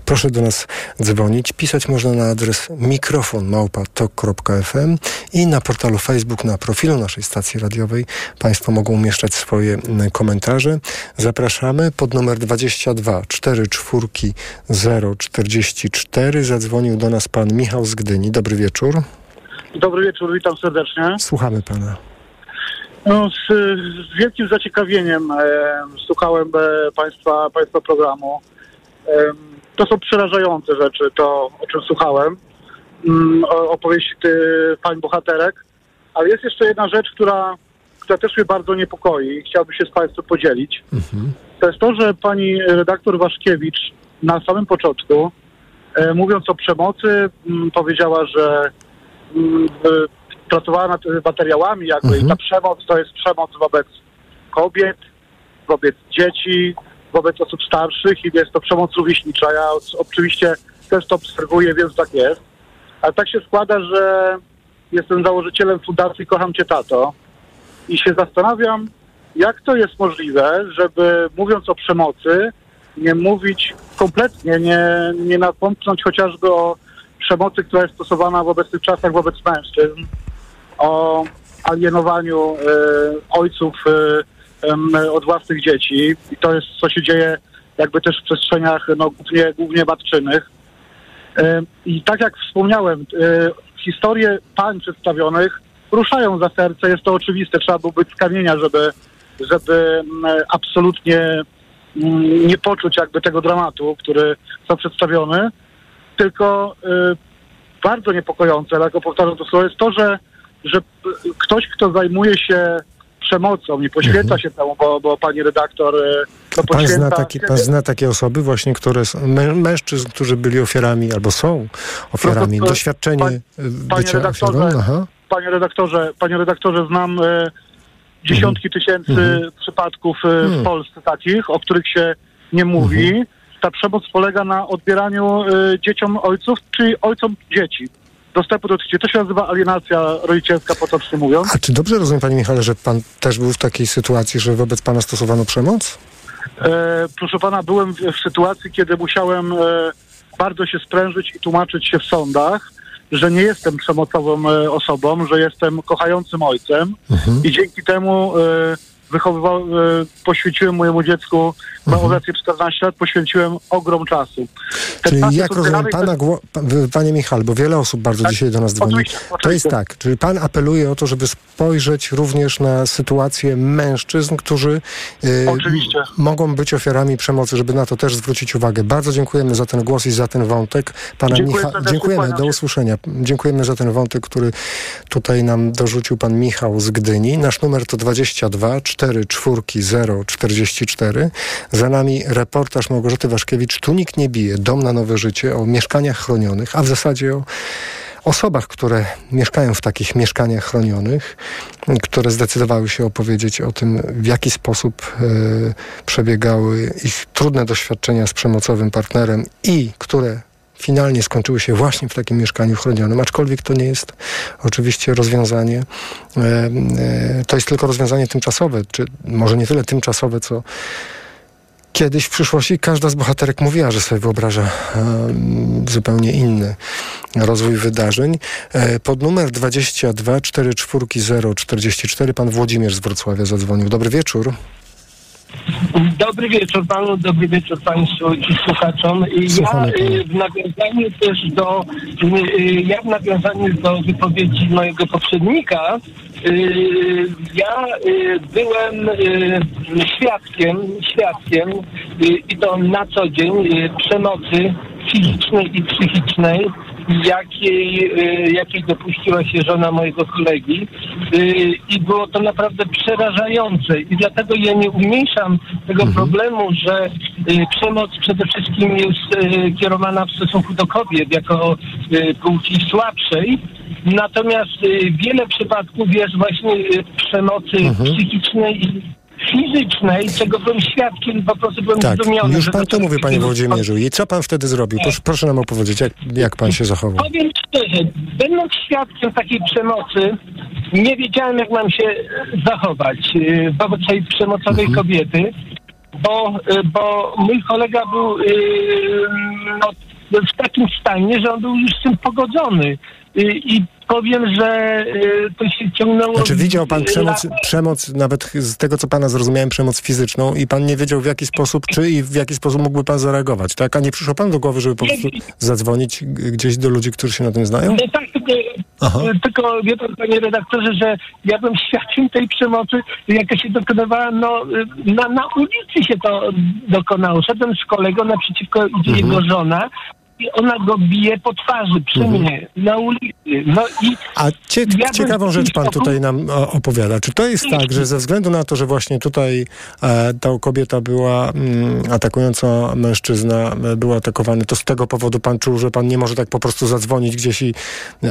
Proszę do nas dzwonić. Pisać można na adres mikrofon małpa.tok.fm i na portalu Facebook, na profilu naszej stacji radiowej Państwo mogą umieszczać swoje mm, komentarze. Zapraszamy pod numer 22 4 czwórki 044 Zadzwonił do nas pan Michał z Gdyni. Dobry wieczór. Dobry wieczór, witam serdecznie. Słuchamy pana. No, z, z wielkim zaciekawieniem słuchałem e, państwa, państwa programu. To są przerażające rzeczy, to o czym słuchałem. Mm, opowieści pań bohaterek. Ale jest jeszcze jedna rzecz, która, która też mnie bardzo niepokoi i chciałbym się z Państwem podzielić. Mhm. To jest to, że pani redaktor Waszkiewicz na samym początku, e, mówiąc o przemocy, m, mm, powiedziała, że m, mm, pracowała nad materiałami jakby mhm. i ta przemoc to jest przemoc wobec kobiet, wobec dzieci, wobec osób starszych i jest to przemoc rówieśnicza. Ja oczywiście też to obserwuję, więc tak jest. Ale tak się składa, że jestem założycielem Fundacji Kocham Cię Tato i się zastanawiam, jak to jest możliwe, żeby mówiąc o przemocy, nie mówić kompletnie, nie, nie napomknąć chociażby o przemocy, która jest stosowana w obecnych czasach wobec mężczyzn, o alienowaniu e, ojców e, od własnych dzieci. I to jest, co się dzieje jakby też w przestrzeniach no, głównie, głównie matczynych. E, I tak jak wspomniałem, historie pań przedstawionych ruszają za serce, jest to oczywiste, trzeba było być z kamienia, żeby, żeby absolutnie nie poczuć jakby tego dramatu, który został przedstawiony, tylko bardzo niepokojące, ale jako powtarzam to słowo, jest to, że że ktoś, kto zajmuje się przemocą i poświęca mhm. się temu, bo, bo pani redaktor e, to pan zna, takie, pan zna takie osoby właśnie, które są, mężczyzn, którzy byli ofiarami albo są ofiarami, no to, doświadczenie pan, bycia panie redaktorze, ofiarą? Panie redaktorze, panie redaktorze, znam e, dziesiątki mhm. tysięcy mhm. przypadków e, w mhm. Polsce takich, o których się nie mówi. Mhm. Ta przemoc polega na odbieraniu e, dzieciom ojców, czy ojcom dzieci dostępu do dzieci. To się nazywa alienacja rodzicielska, potocznie mówiąc. A czy dobrze rozumiem, panie Michale, że pan też był w takiej sytuacji, że wobec pana stosowano przemoc? E, proszę pana, byłem w, w sytuacji, kiedy musiałem e, bardzo się sprężyć i tłumaczyć się w sądach, że nie jestem przemocową e, osobą, że jestem kochającym ojcem mhm. i dzięki temu e, wychowywał, e, poświęciłem mojemu dziecku, ma mhm. obecnie 14 lat, poświęciłem ogrom czasu. Czyli jak rozumiem pana, gło- panie Michał, bo wiele osób bardzo tak, dzisiaj do nas dzwoni. Oczywiście, oczywiście. To jest tak, czyli pan apeluje o to, żeby spojrzeć również na sytuację mężczyzn, którzy y, mogą być ofiarami przemocy, żeby na to też zwrócić uwagę. Bardzo dziękujemy za ten głos i za ten wątek. Pana Dziękuję, Micha- dziękujemy, do usłyszenia. Dziękujemy za ten wątek, który tutaj nam dorzucił pan Michał z Gdyni. Nasz numer to 22 4 czwórki 0 44. Za nami reportaż Małgorzaty Waszkiewicz. Tu nikt nie bije. Dom na nowe życie o mieszkaniach chronionych, a w zasadzie o osobach, które mieszkają w takich mieszkaniach chronionych, które zdecydowały się opowiedzieć o tym, w jaki sposób e, przebiegały ich trudne doświadczenia z przemocowym partnerem i które finalnie skończyły się właśnie w takim mieszkaniu chronionym, aczkolwiek to nie jest oczywiście rozwiązanie, e, e, to jest tylko rozwiązanie tymczasowe, czy może nie tyle tymczasowe, co Kiedyś w przyszłości każda z bohaterek mówiła, że sobie wyobraża e, zupełnie inny rozwój wydarzeń. Pod numer 22 44 044 pan Włodzimierz z Wrocławia zadzwonił. Dobry wieczór. Dobry wieczór panu, dobry wieczór państwu i słuchaczom. Ja y, w nawiązaniu też do y, ja w nawiązaniu do wypowiedzi mojego poprzednika, y, ja byłem świadkiem, świadkiem i to na co dzień przemocy fizycznej i psychicznej jakiej, y, jakiej dopuściła się żona mojego kolegi y, i było to naprawdę przerażające i dlatego ja nie umniejszam tego mhm. problemu, że y, przemoc przede wszystkim jest kierowana w stosunku do kobiet jako płci słabszej, Natomiast wiele przypadków jest właśnie przemocy mhm. psychicznej i fizycznej, czego byłem świadkiem, po prostu byłem tak, zdumiony. Już pan to mówi, panie Włodzimierzu. I co pan wtedy zrobił? Proszę, proszę nam opowiedzieć, jak, jak pan się zachował. Powiem szczerze, będąc świadkiem takiej przemocy, nie wiedziałem, jak mam się zachować y, wobec tej przemocowej mhm. kobiety, bo, y, bo mój kolega był no, w takim stanie, że on był już z tym pogodzony. I powiem, że y, to się ciągnęło... Znaczy widział pan przemoc, przemoc, nawet z tego, co pana zrozumiałem, przemoc fizyczną i pan nie wiedział w jaki sposób, czy i w jaki sposób mógłby pan zareagować, tak? A nie przyszło pan do głowy, żeby po prostu zadzwonić gdzieś do ludzi, którzy się na tym znają? No tak, tylko, tylko wie pan, panie redaktorze, że ja bym świadkiem tej przemocy, jaka się dokonywała, no na, na ulicy się to dokonało. Szedłem z kolegą, naprzeciwko idzie mhm. jego żona, i ona go bije po twarzy przy mhm. mnie, na ulicy. No i A cie, ja ciekawą rzecz pan tutaj nam opowiada. Czy to jest tak, że ze względu na to, że właśnie tutaj e, ta kobieta była mm, atakująca mężczyzna, e, był atakowany, to z tego powodu pan czuł, że pan nie może tak po prostu zadzwonić gdzieś i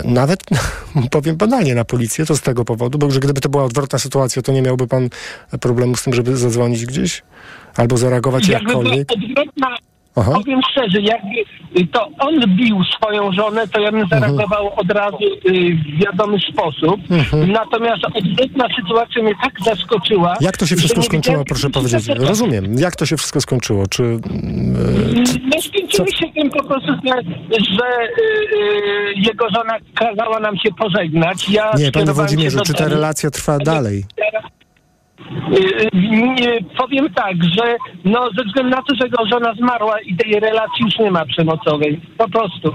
nawet, powiem banalnie, na policję, to z tego powodu, bo że gdyby to była odwrotna sytuacja, to nie miałby pan problemu z tym, żeby zadzwonić gdzieś? Albo zareagować Jakby jakkolwiek? Odwrotna, Aha. Powiem szczerze, jakby to on bił swoją żonę, to ja bym mhm. zareagował od razu y, w wiadomy sposób. Mhm. Natomiast odwrotna sytuacja mnie tak zaskoczyła. Jak to się wszystko skończyło, proszę powiedzieć? Rozumiem. Jak to się wszystko skończyło? Czy... Yy, no skończyło się tym po prostu, że yy, jego żona kazała nam się pożegnać. Ja nie, panie Włodzimierzu, czy ta relacja trwa dalej? Nie, powiem tak, że no, ze względu na to, że jego żona zmarła i tej relacji już nie ma przemocowej. Po prostu.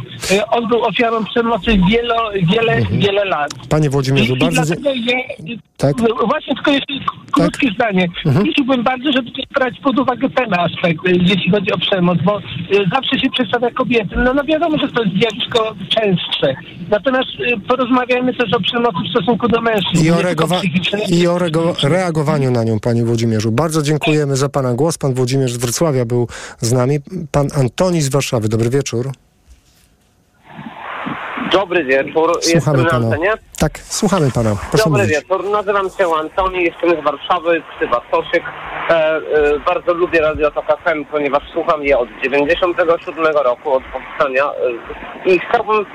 On był ofiarą przemocy wielo, wiele, mhm. wiele lat. Panie Włodzimierzu, I, bardzo... I ja, tak? Właśnie tylko jeszcze krótkie tak? zdanie. Mhm. Bardzo, żeby brać pod uwagę ten aspekt, jeśli chodzi o przemoc, bo zawsze się przedstawia kobiety. No, no wiadomo, że to jest zjawisko częstsze. Natomiast porozmawiajmy też o przemocy w stosunku do mężczyzn. I o, reagowa- i o reagowaniu na nią, panie Włodzimierzu. Bardzo dziękujemy za pana głos. Pan Włodzimierz z Wrocławia był z nami. Pan Antoni z Warszawy. Dobry wieczór. Dobry wieczór. Słuchamy jestem pana. na Tak, słuchamy pana. Proszę Dobry mówić. wieczór. Nazywam się Antoni, jestem z Warszawy, ksywa Stoszyk. E, e, bardzo lubię Radio Tok FM, ponieważ słucham je od 97 roku, od powstania. E, I chciałbym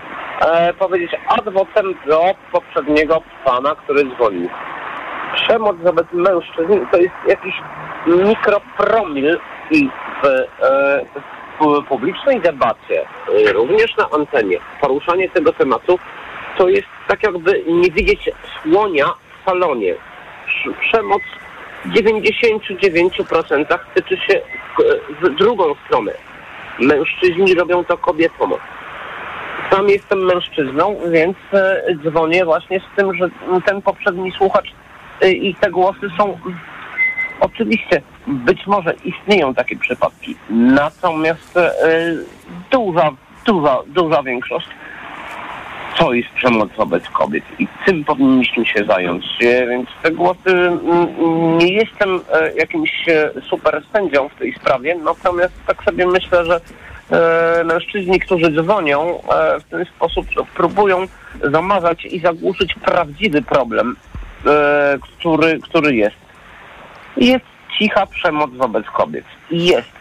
e, powiedzieć adwokatem do poprzedniego pana, który dzwonił przemoc wobec mężczyzn to jest jakiś mikropromil w, e, w publicznej debacie, e, również na antenie, poruszanie tego tematu to jest tak jakby nie widzieć słonia w salonie. Przemoc w 99% tyczy się w drugą stronę. Mężczyźni robią to kobietom. Sam jestem mężczyzną, więc e, dzwonię właśnie z tym, że ten poprzedni słuchacz i te głosy są oczywiście, być może istnieją takie przypadki, natomiast y, duża, duża, duża większość to jest przemoc wobec kobiet i tym powinniśmy się zająć. Więc te głosy, mm, nie jestem jakimś super sędzią w tej sprawie, natomiast tak sobie myślę, że mężczyźni, którzy dzwonią, w ten sposób próbują zamazać i zagłuszyć prawdziwy problem, który, który jest. Jest cicha przemoc wobec kobiet. Jest.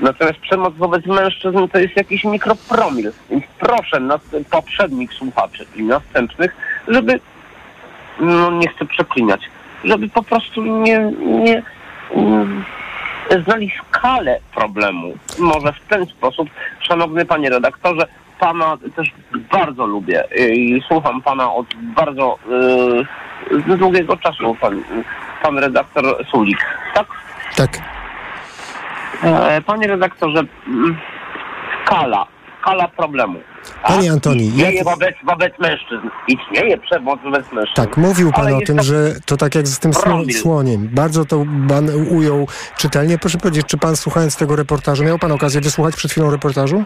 Natomiast przemoc wobec mężczyzn to jest jakiś mikropromil. Więc proszę nas, poprzednich słuchaczy i następnych, żeby, no nie chcę przeklinać, żeby po prostu nie, nie, znali skalę problemu. Może w ten sposób, szanowny panie redaktorze, pana też bardzo lubię i słucham pana od bardzo yy, długiego czasu, pan, pan redaktor Sulik, tak? Tak. E, panie redaktorze, mm, skala, skala problemu. Panie Antoni, Istnieje jak... wobec, wobec mężczyzn. Istnieje przemoc wobec mężczyzn. Tak, mówił pan Ale o tym, to że to tak jak z tym promil. słoniem. Bardzo to pan ujął czytelnie. Proszę powiedzieć, czy pan słuchając tego reportażu, miał pan okazję wysłuchać przed chwilą reportażu?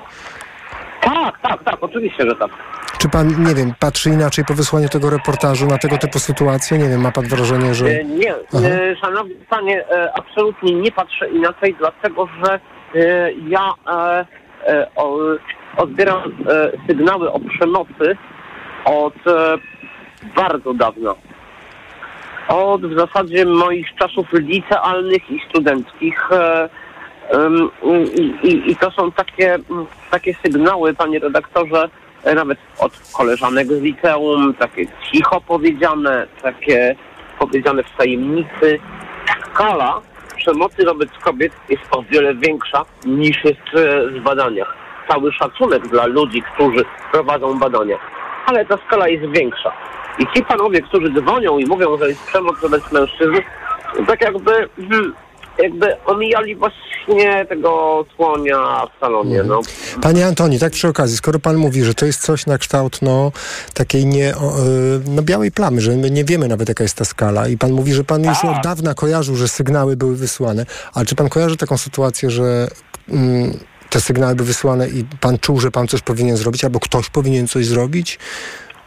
Tak, tak, tak, oczywiście, że tak. Czy pan, nie wiem, patrzy inaczej po wysłaniu tego reportażu na tego typu sytuacje? Nie wiem, ma pan wrażenie, że... E, Nie, e, szanowny panie, e, absolutnie nie patrzę inaczej, dlatego że e, ja o, odbieram sygnały o przemocy od bardzo dawna. Od w zasadzie moich czasów licealnych i studenckich. E, i, i, I to są takie, mm, takie sygnały, panie redaktorze, e, nawet od koleżanek z liceum, takie cicho powiedziane, takie powiedziane w tajemnicy. Skala przemocy wobec kobiet jest o wiele większa niż jest e, w badaniach. Cały szacunek dla ludzi, którzy prowadzą badania, ale ta skala jest większa. I ci panowie, którzy dzwonią i mówią, że jest przemoc wobec mężczyzn, tak jakby, hmm, jakby omijali właśnie tego słonia w salonie. No. Panie Antoni, tak przy okazji, skoro pan mówi, że to jest coś na kształt no, takiej nie, y, no, białej plamy, że my nie wiemy nawet jaka jest ta skala i pan mówi, że pan już od dawna kojarzył, że sygnały były wysłane, ale czy pan kojarzy taką sytuację, że mm, te sygnały były wysłane i pan czuł, że pan coś powinien zrobić albo ktoś powinien coś zrobić?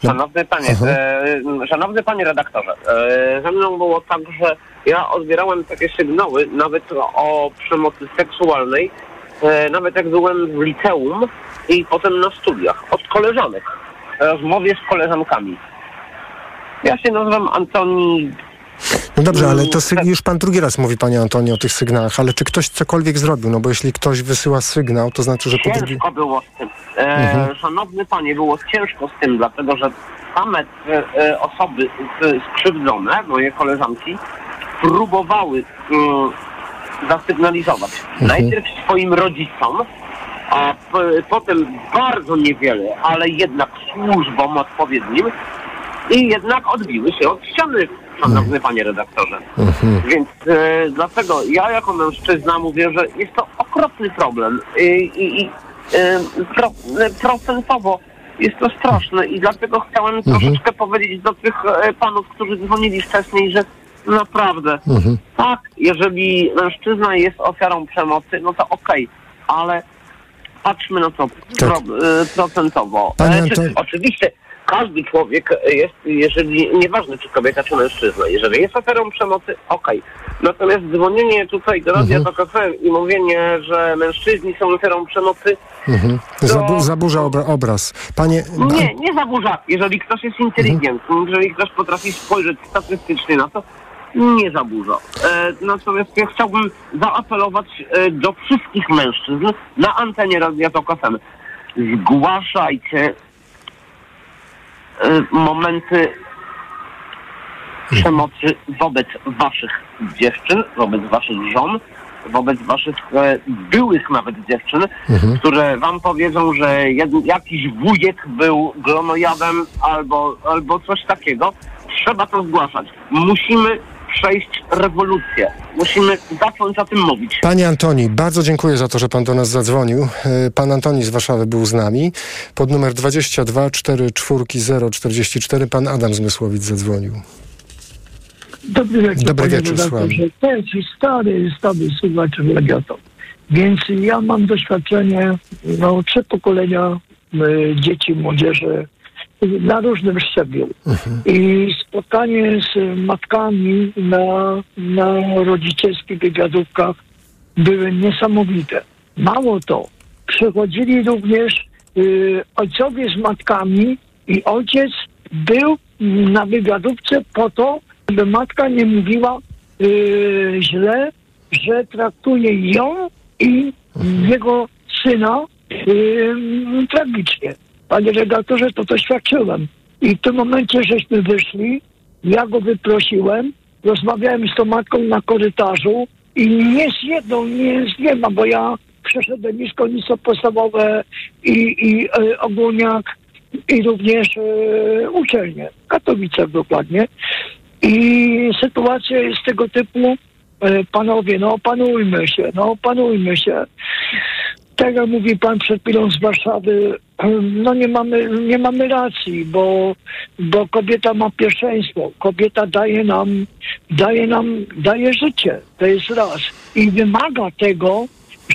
Szanowny panie, e, szanowny panie redaktorze, e, ze mną było tak, że ja odbierałem takie sygnały nawet o przemocy seksualnej, e, nawet jak byłem w liceum i potem na studiach, od koleżanek, w rozmowie z koleżankami. Ja się nazywam Antoni No dobrze, ale to syg- już pan drugi raz mówi, panie Antoni, o tych sygnałach, ale czy ktoś cokolwiek zrobił? No bo jeśli ktoś wysyła sygnał, to znaczy, że. Ciężko było z tym. E, Mhm. Szanowny panie, było ciężko z tym, dlatego że same e, e, osoby skrzywdzone, moje koleżanki, próbowały e, zasygnalizować. Najpierw swoim rodzicom, a potem bardzo niewiele, ale jednak służbom odpowiednim i jednak odbiły się od ściany, szanowny panie redaktorze. Więc e, dlatego ja jako mężczyzna mówię, że jest to okropny problem i, i, i e, pro, e, procentowo jest to straszne i dlatego chciałem troszeczkę powiedzieć do tych e, panów, którzy dzwonili wcześniej, że naprawdę tak, jeżeli mężczyzna jest ofiarą przemocy, no to okej, ale patrzmy na to pro, e, procentowo. Panie oczywiście każdy człowiek jest, jeżeli, nieważne czy kobieta, czy mężczyzna, jeżeli jest ofiarą przemocy, okej. Natomiast dzwonienie tutaj do Radia Mhm. TOK FM i mówienie, że mężczyźni są ofiarą przemocy, Mhm. Zabu- zaburza obra- obraz. Panie... nie, nie zaburza. Jeżeli ktoś jest inteligentny, jeżeli ktoś potrafi spojrzeć statystycznie na to, nie zaburza. E, natomiast ja chciałbym zaapelować e, do wszystkich mężczyzn na antenie Radia Tok FM. Zgłaszajcie momenty przemocy wobec waszych dziewczyn, wobec waszych żon, wobec waszych e, byłych nawet dziewczyn, Mhm. które wam powiedzą, że jed, jakiś wujek był glonojadem albo, albo coś takiego. Trzeba to zgłaszać. Musimy przejść rewolucję. Musimy zacząć o tym mówić. Panie Antoni, bardzo dziękuję za to, że pan do nas zadzwonił. E, Pan Antoni z Warszawy był z nami. Pod numer 22 44 044 pan Adam Zmysłowic zadzwonił. Dobry wieczór, Dobry panie wieczór, redaktorze. To jest stary, stary słuchacz radioton. Więc ja mam doświadczenie, no, trzy pokolenia y, dzieci, młodzieży na różnym szczeblu. I spotkanie z matkami na, na rodzicielskich wywiadówkach były niesamowite. Mało to, przychodzili również y, ojcowie z matkami i ojciec był na wywiadówce po to, żeby matka nie mówiła y, źle, że traktuje ją i jego syna y, tragicznie. Panie redaktorze, to doświadczyłem. I w tym momencie żeśmy wyszli, ja go wyprosiłem, rozmawiałem z tą matką na korytarzu I nie z jedną, nie z dwiema, bo ja przeszedłem i szkolnictwo podstawowe i, i e, ogólniak i również e, uczelnię, Katowice dokładnie. I sytuacja jest tego typu, e, panowie, no opanujmy się, no opanujmy się. Tak jak mówi pan przed chwilą z Warszawy, no nie mamy, nie mamy racji, bo, bo kobieta ma pierwszeństwo. Kobieta daje nam, daje nam, daje życie. To jest raz. I wymaga tego,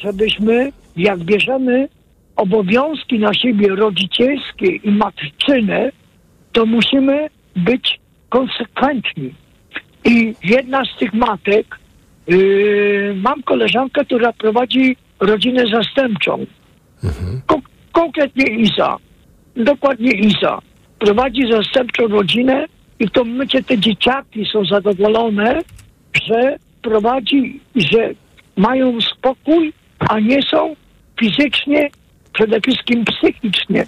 żebyśmy, jak bierzemy obowiązki na siebie rodzicielskie i matczyne, to musimy być konsekwentni. I jedna z tych matek, yy, mam koleżankę, która prowadzi rodzinę zastępczą. Ko- konkretnie Isa. Dokładnie Isa. Prowadzi zastępczą rodzinę i w tym momencie te dzieciaki są zadowolone, że prowadzi, że mają spokój, a nie są fizycznie, przede wszystkim psychicznie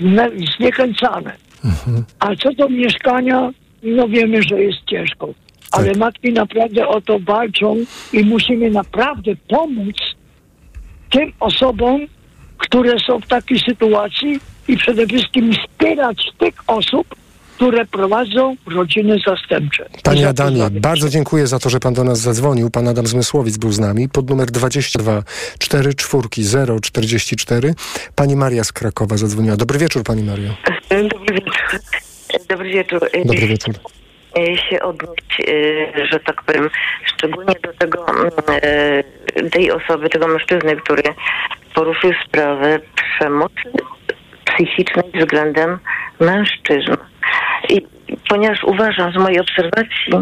zne, zniechęcane. A co do mieszkania, no wiemy, że jest ciężko. Ale matki naprawdę o to walczą i musimy naprawdę pomóc tym osobom, które są w takiej sytuacji i przede wszystkim wspierać tych osób, które prowadzą rodziny zastępcze. Panie Adamie, bardzo dziękuję za to, że pan do nas zadzwonił. Pan Adam Zmysłowic był z nami. Pod numer 22 44 044. Pani Maria z Krakowa zadzwoniła. Dobry wieczór, pani Mario. Dobry wieczór. Dobry wieczór. Dobry wieczór. Się odnieść, e, że tak powiem, szczególnie do tego, e, tej osoby, tego mężczyzny, który poruszył sprawę przemocy psychicznej względem mężczyzn. I ponieważ uważam z mojej obserwacji,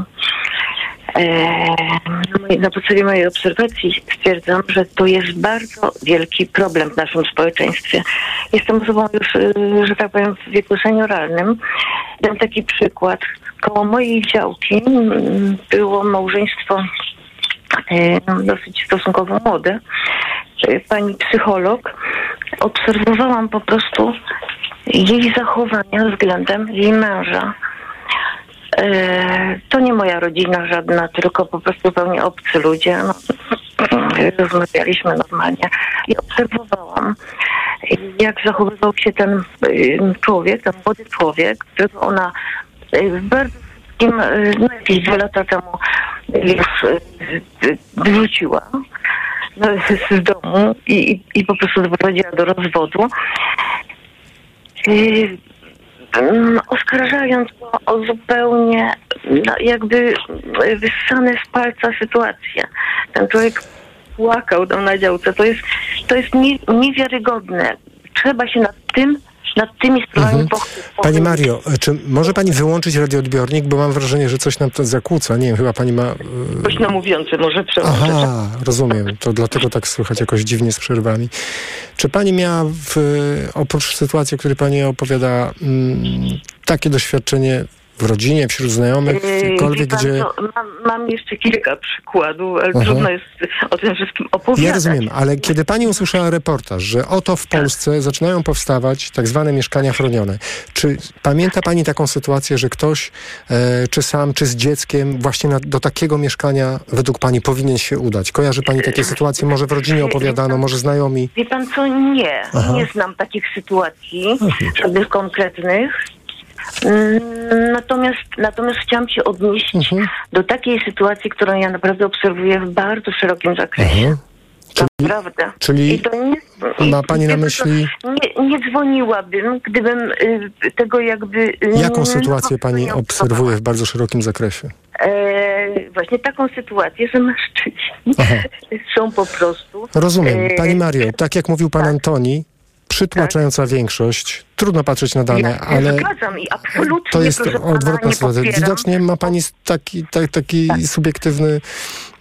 e, na podstawie mojej obserwacji stwierdzam, że to jest bardzo wielki problem w naszym społeczeństwie. Jestem osobą już, e, że tak powiem, w wieku senioralnym. Dam taki przykład. Koło mojej działki mm, było małżeństwo e, dosyć stosunkowo młode. E, Pani psycholog. Obserwowałam po prostu jej zachowania względem jej męża. E, To nie moja rodzina żadna, tylko po prostu zupełnie obcy ludzie. No, rozmawialiśmy normalnie i obserwowałam, jak zachowywał się ten y, człowiek, ten młody człowiek, którego ona w bardzo krótkim, y, no jakieś dwa lata temu już y, y, wyrzuciła no, z domu i, i, i po prostu doprowadziła do rozwodu. Y, mm, oskarżając go o zupełnie no, jakby wyssane z palca sytuację. Ten człowiek płakał tam na działce. To jest, to jest nie, niewiarygodne. Trzeba się nad tym, nad tymi sprawami Mhm. Pani Mario, czy może pani wyłączyć radioodbiornik, bo mam wrażenie, że coś nam to zakłóca. Nie wiem, chyba pani ma... e, Głośno mówiący, może przełączyć. Aha, rozumiem. To dlatego tak słychać jakoś dziwnie z przerwami. Czy pani miała w, oprócz sytuacji, o której pani opowiada, mm, takie doświadczenie w rodzinie, wśród znajomych, Yy, gdziekolwiek, wie pan gdzie... co, mam, mam jeszcze kilka przykładów, ale Aha. trudno jest o tym wszystkim opowiadać. Ja rozumiem, ale kiedy pani usłyszała reportaż, że oto w Polsce zaczynają powstawać tak zwane mieszkania chronione, czy pamięta pani taką sytuację, że ktoś, e, czy sam, czy z dzieckiem, właśnie na, do takiego mieszkania według pani powinien się udać? Kojarzy pani takie sytuacje? Może w rodzinie opowiadano, może znajomi? Wie pan co, nie. Aha. Nie znam takich sytuacji, żadnych konkretnych. Mm, Natomiast, natomiast chciałam się odnieść Mhm. do takiej sytuacji, którą ja naprawdę obserwuję w bardzo szerokim zakresie. Naprawdę. Czyli to nie, ma pani na myśli- Nie, nie dzwoniłabym, gdybym y, tego jakby... y, Jaką sytuację pani obserwuje w bardzo szerokim zakresie? E, właśnie taką sytuację, że mężczyźni są po prostu... Rozumiem. e, Pani Mario, tak jak mówił pan Antoni, przytłaczająca większość, trudno patrzeć na dane, Ja ale zgadzam i absolutnie to jest proszę odwrotna popieram. Widocznie ma pani taki, ta, taki Tak. subiektywny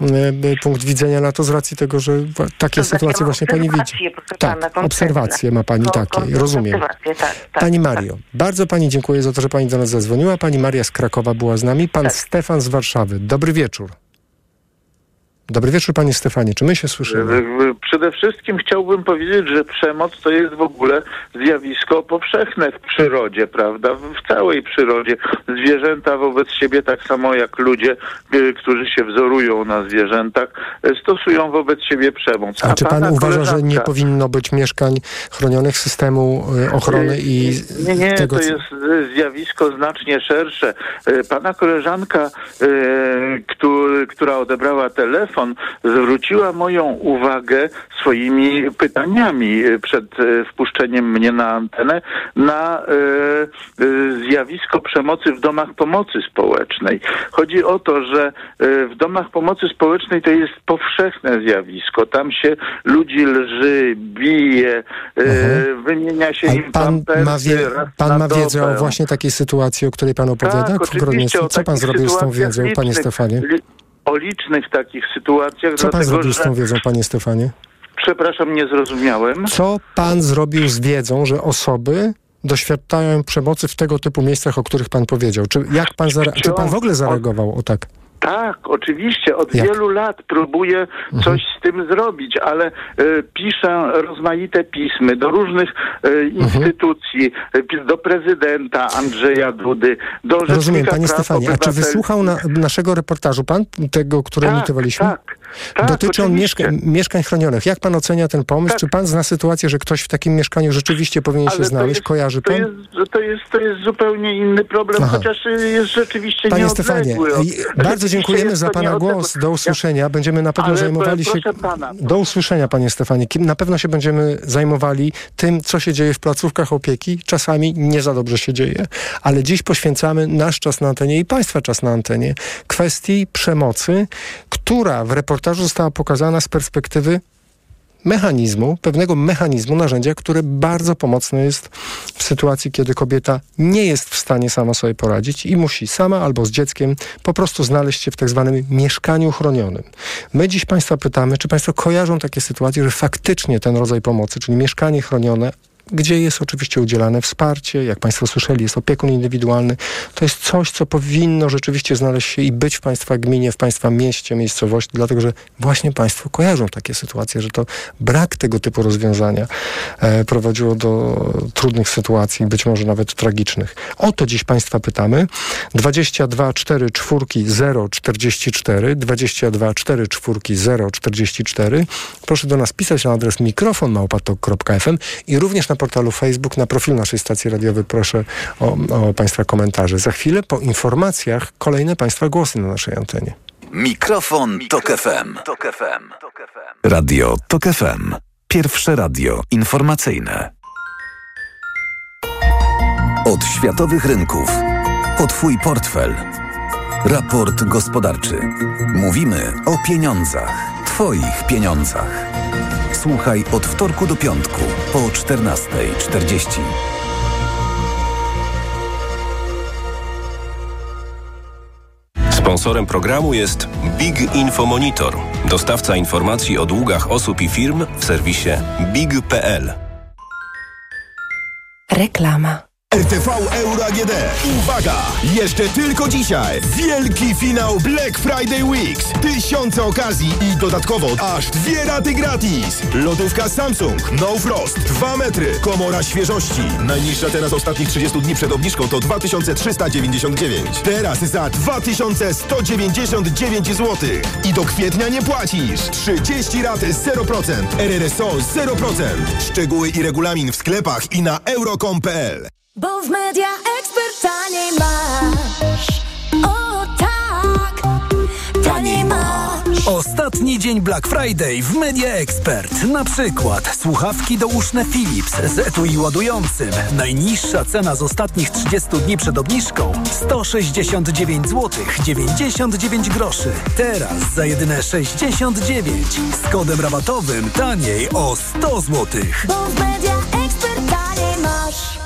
e, punkt widzenia na to z racji tego, że takie To znaczy, sytuacje mam właśnie pani widzi. Tak, pana, obserwacje ma pani No, takie, rozumiem. tak, tak, Pani tak. Mario, bardzo pani dziękuję za to, że pani do nas zadzwoniła. Pani Maria z Krakowa była z nami. Tak. Pan Stefan z Warszawy. Dobry wieczór. Dobry wieczór, panie Stefanie. Czy my się słyszymy? Przede wszystkim chciałbym powiedzieć, że przemoc to jest w ogóle zjawisko powszechne w przyrodzie, prawda? W całej przyrodzie. Zwierzęta wobec siebie, tak samo jak ludzie, y, którzy się wzorują na zwierzętach, y, stosują wobec siebie przemoc. A, czy pan uważa, że nie koleżanka- powinno być mieszkań chronionych systemu y, ochrony i Nie, nie, tego, to jest zjawisko znacznie szersze. Pana koleżanka, który, która odebrała telefon, zwróciła moją uwagę swoimi pytaniami y, przed y, wpuszczeniem mnie na antenę na y, zjawisko przemocy w domach pomocy społecznej. Chodzi o to, że w domach pomocy społecznej to jest powszechne zjawisko. Tam się ludzi lży, bije, y, wymienia się im Mhm. pan pampersy ma, wie, pan ma wiedzę dobę. o właśnie takiej sytuacji, o której pan opowiada? Tak, Co pan zrobił z tą wiedzą, panie. Stefanie? Li- O licznych takich sytuacjach, Co pan zrobił z tą wiedzą, panie Stefanie? Przepraszam, nie zrozumiałem. Co pan zrobił z wiedzą, że osoby doświadczają przemocy w tego typu miejscach, o których pan powiedział? Czy, jak pan zare- czy pan w ogóle zareagował? O tak. Tak, oczywiście. Od Jak? Mhm. wielu lat próbuję coś z tym zrobić, ale e, piszę rozmaite pismy do różnych e, Mhm. instytucji, pi- do prezydenta Andrzeja Dudy, do Rzecznika Rozumiem, panie Stefanie. A czy wysłuchał na, naszego reportażu pan, tego, który Tak, emitowaliśmy? tak, tak, Dotyczy on mieszka- mieszkań chronionych. Jak pan ocenia ten pomysł? Czy pan zna sytuację, że ktoś w takim mieszkaniu rzeczywiście powinien się Ale to znaleźć? jest- Kojarzy To pan? jest, to, jest, to jest zupełnie inny problem, Aha. chociaż jest rzeczywiście Panie. Stefanie, bardzo dziękujemy za Pana głos. Do usłyszenia. Będziemy na pewno Ale zajmowali się... pana. Do usłyszenia, Panie Stefanie. Na pewno się będziemy zajmowali tym, co się dzieje w placówkach opieki. Czasami nie za dobrze się dzieje, ale dziś poświęcamy nasz czas na antenie i Państwa czas na antenie kwestii przemocy, która w reportażu została pokazana z perspektywy mechanizmu, pewnego mechanizmu, narzędzia, które bardzo pomocne jest w sytuacji, kiedy kobieta nie jest w stanie sama sobie poradzić i musi sama albo z dzieckiem po prostu znaleźć się w tak zwanym mieszkaniu chronionym. My dziś Państwa pytamy, czy Państwo kojarzą takie sytuacje, że faktycznie ten rodzaj pomocy, czyli mieszkanie chronione, gdzie jest oczywiście udzielane wsparcie, jak Państwo słyszeli, jest opiekun indywidualny. To jest coś, co powinno rzeczywiście znaleźć się i być w Państwa gminie, w Państwa mieście, miejscowości, dlatego że właśnie Państwo kojarzą takie sytuacje, że to brak tego typu rozwiązania e, prowadziło do trudnych sytuacji, być może nawet tragicznych. O to dziś Państwa pytamy. 22 4 4 0 44 22 4 4 0 44 Proszę do nas pisać na adres mikrofon małpatok.fm i również na portalu Facebook, na profil naszej stacji radiowej proszę o, o Państwa komentarze. Za chwilę po informacjach kolejne Państwa głosy na naszej antenie. Mikrofon, Tok FM. Radio Tok FM. Pierwsze radio informacyjne. Od światowych rynków. O Twój portfel. Raport gospodarczy. Mówimy o pieniądzach. Twoich pieniądzach. Słuchaj od wtorku do piątku po 14.40. Sponsorem programu jest Big Info Monitor, dostawca informacji o długach osób i firm w serwisie big.pl. Reklama. RTV Euro AGD. Uwaga! Jeszcze tylko dzisiaj. Wielki finał Black Friday Weeks. Tysiące okazji i dodatkowo aż dwie raty gratis. Lodówka Samsung No Frost 2 metry. Komora świeżości. Najniższa teraz ostatnich 30 dni przed obniżką to 2399. Teraz za 2199 zł. I do kwietnia nie płacisz. 30 rat 0%. RRSO 0%. Szczegóły i regulamin w sklepach i na euro.com.pl. Bo w Media Expert taniej masz. O tak, taniej masz. Ostatni dzień Black Friday w Media Expert. Na przykład słuchawki douszne Philips z etui ładującym. Najniższa cena z ostatnich 30 dni przed obniżką 169 zł 99 groszy. Teraz za jedyne 69 z kodem rabatowym taniej o 100 zł. Bo w Media Expert taniej masz.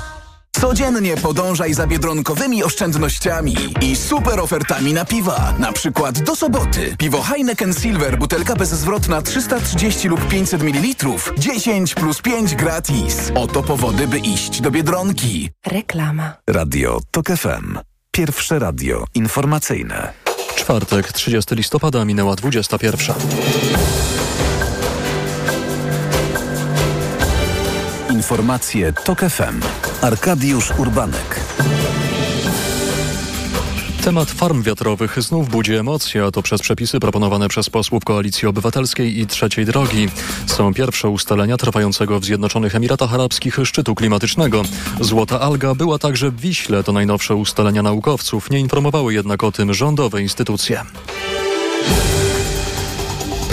Codziennie podążaj za biedronkowymi oszczędnościami i super ofertami na piwa. Na przykład do soboty. Piwo Heineken Silver, butelka bezzwrotna 330 lub 500 ml. 10 plus 5 gratis. Oto powody, by iść do Biedronki. Reklama. Radio Tok FM. Pierwsze radio informacyjne. Czwartek, 30 listopada, minęła 21. Informacje TOK FM. Arkadiusz Urbanek. Temat farm wiatrowych znów budzi emocje, a to przez przepisy proponowane przez posłów Koalicji Obywatelskiej i Trzeciej Drogi. Są pierwsze ustalenia trwającego w Zjednoczonych Emiratach Arabskich szczytu klimatycznego. Złota alga była także w Wiśle, to najnowsze ustalenia naukowców. Nie informowały jednak o tym rządowe instytucje.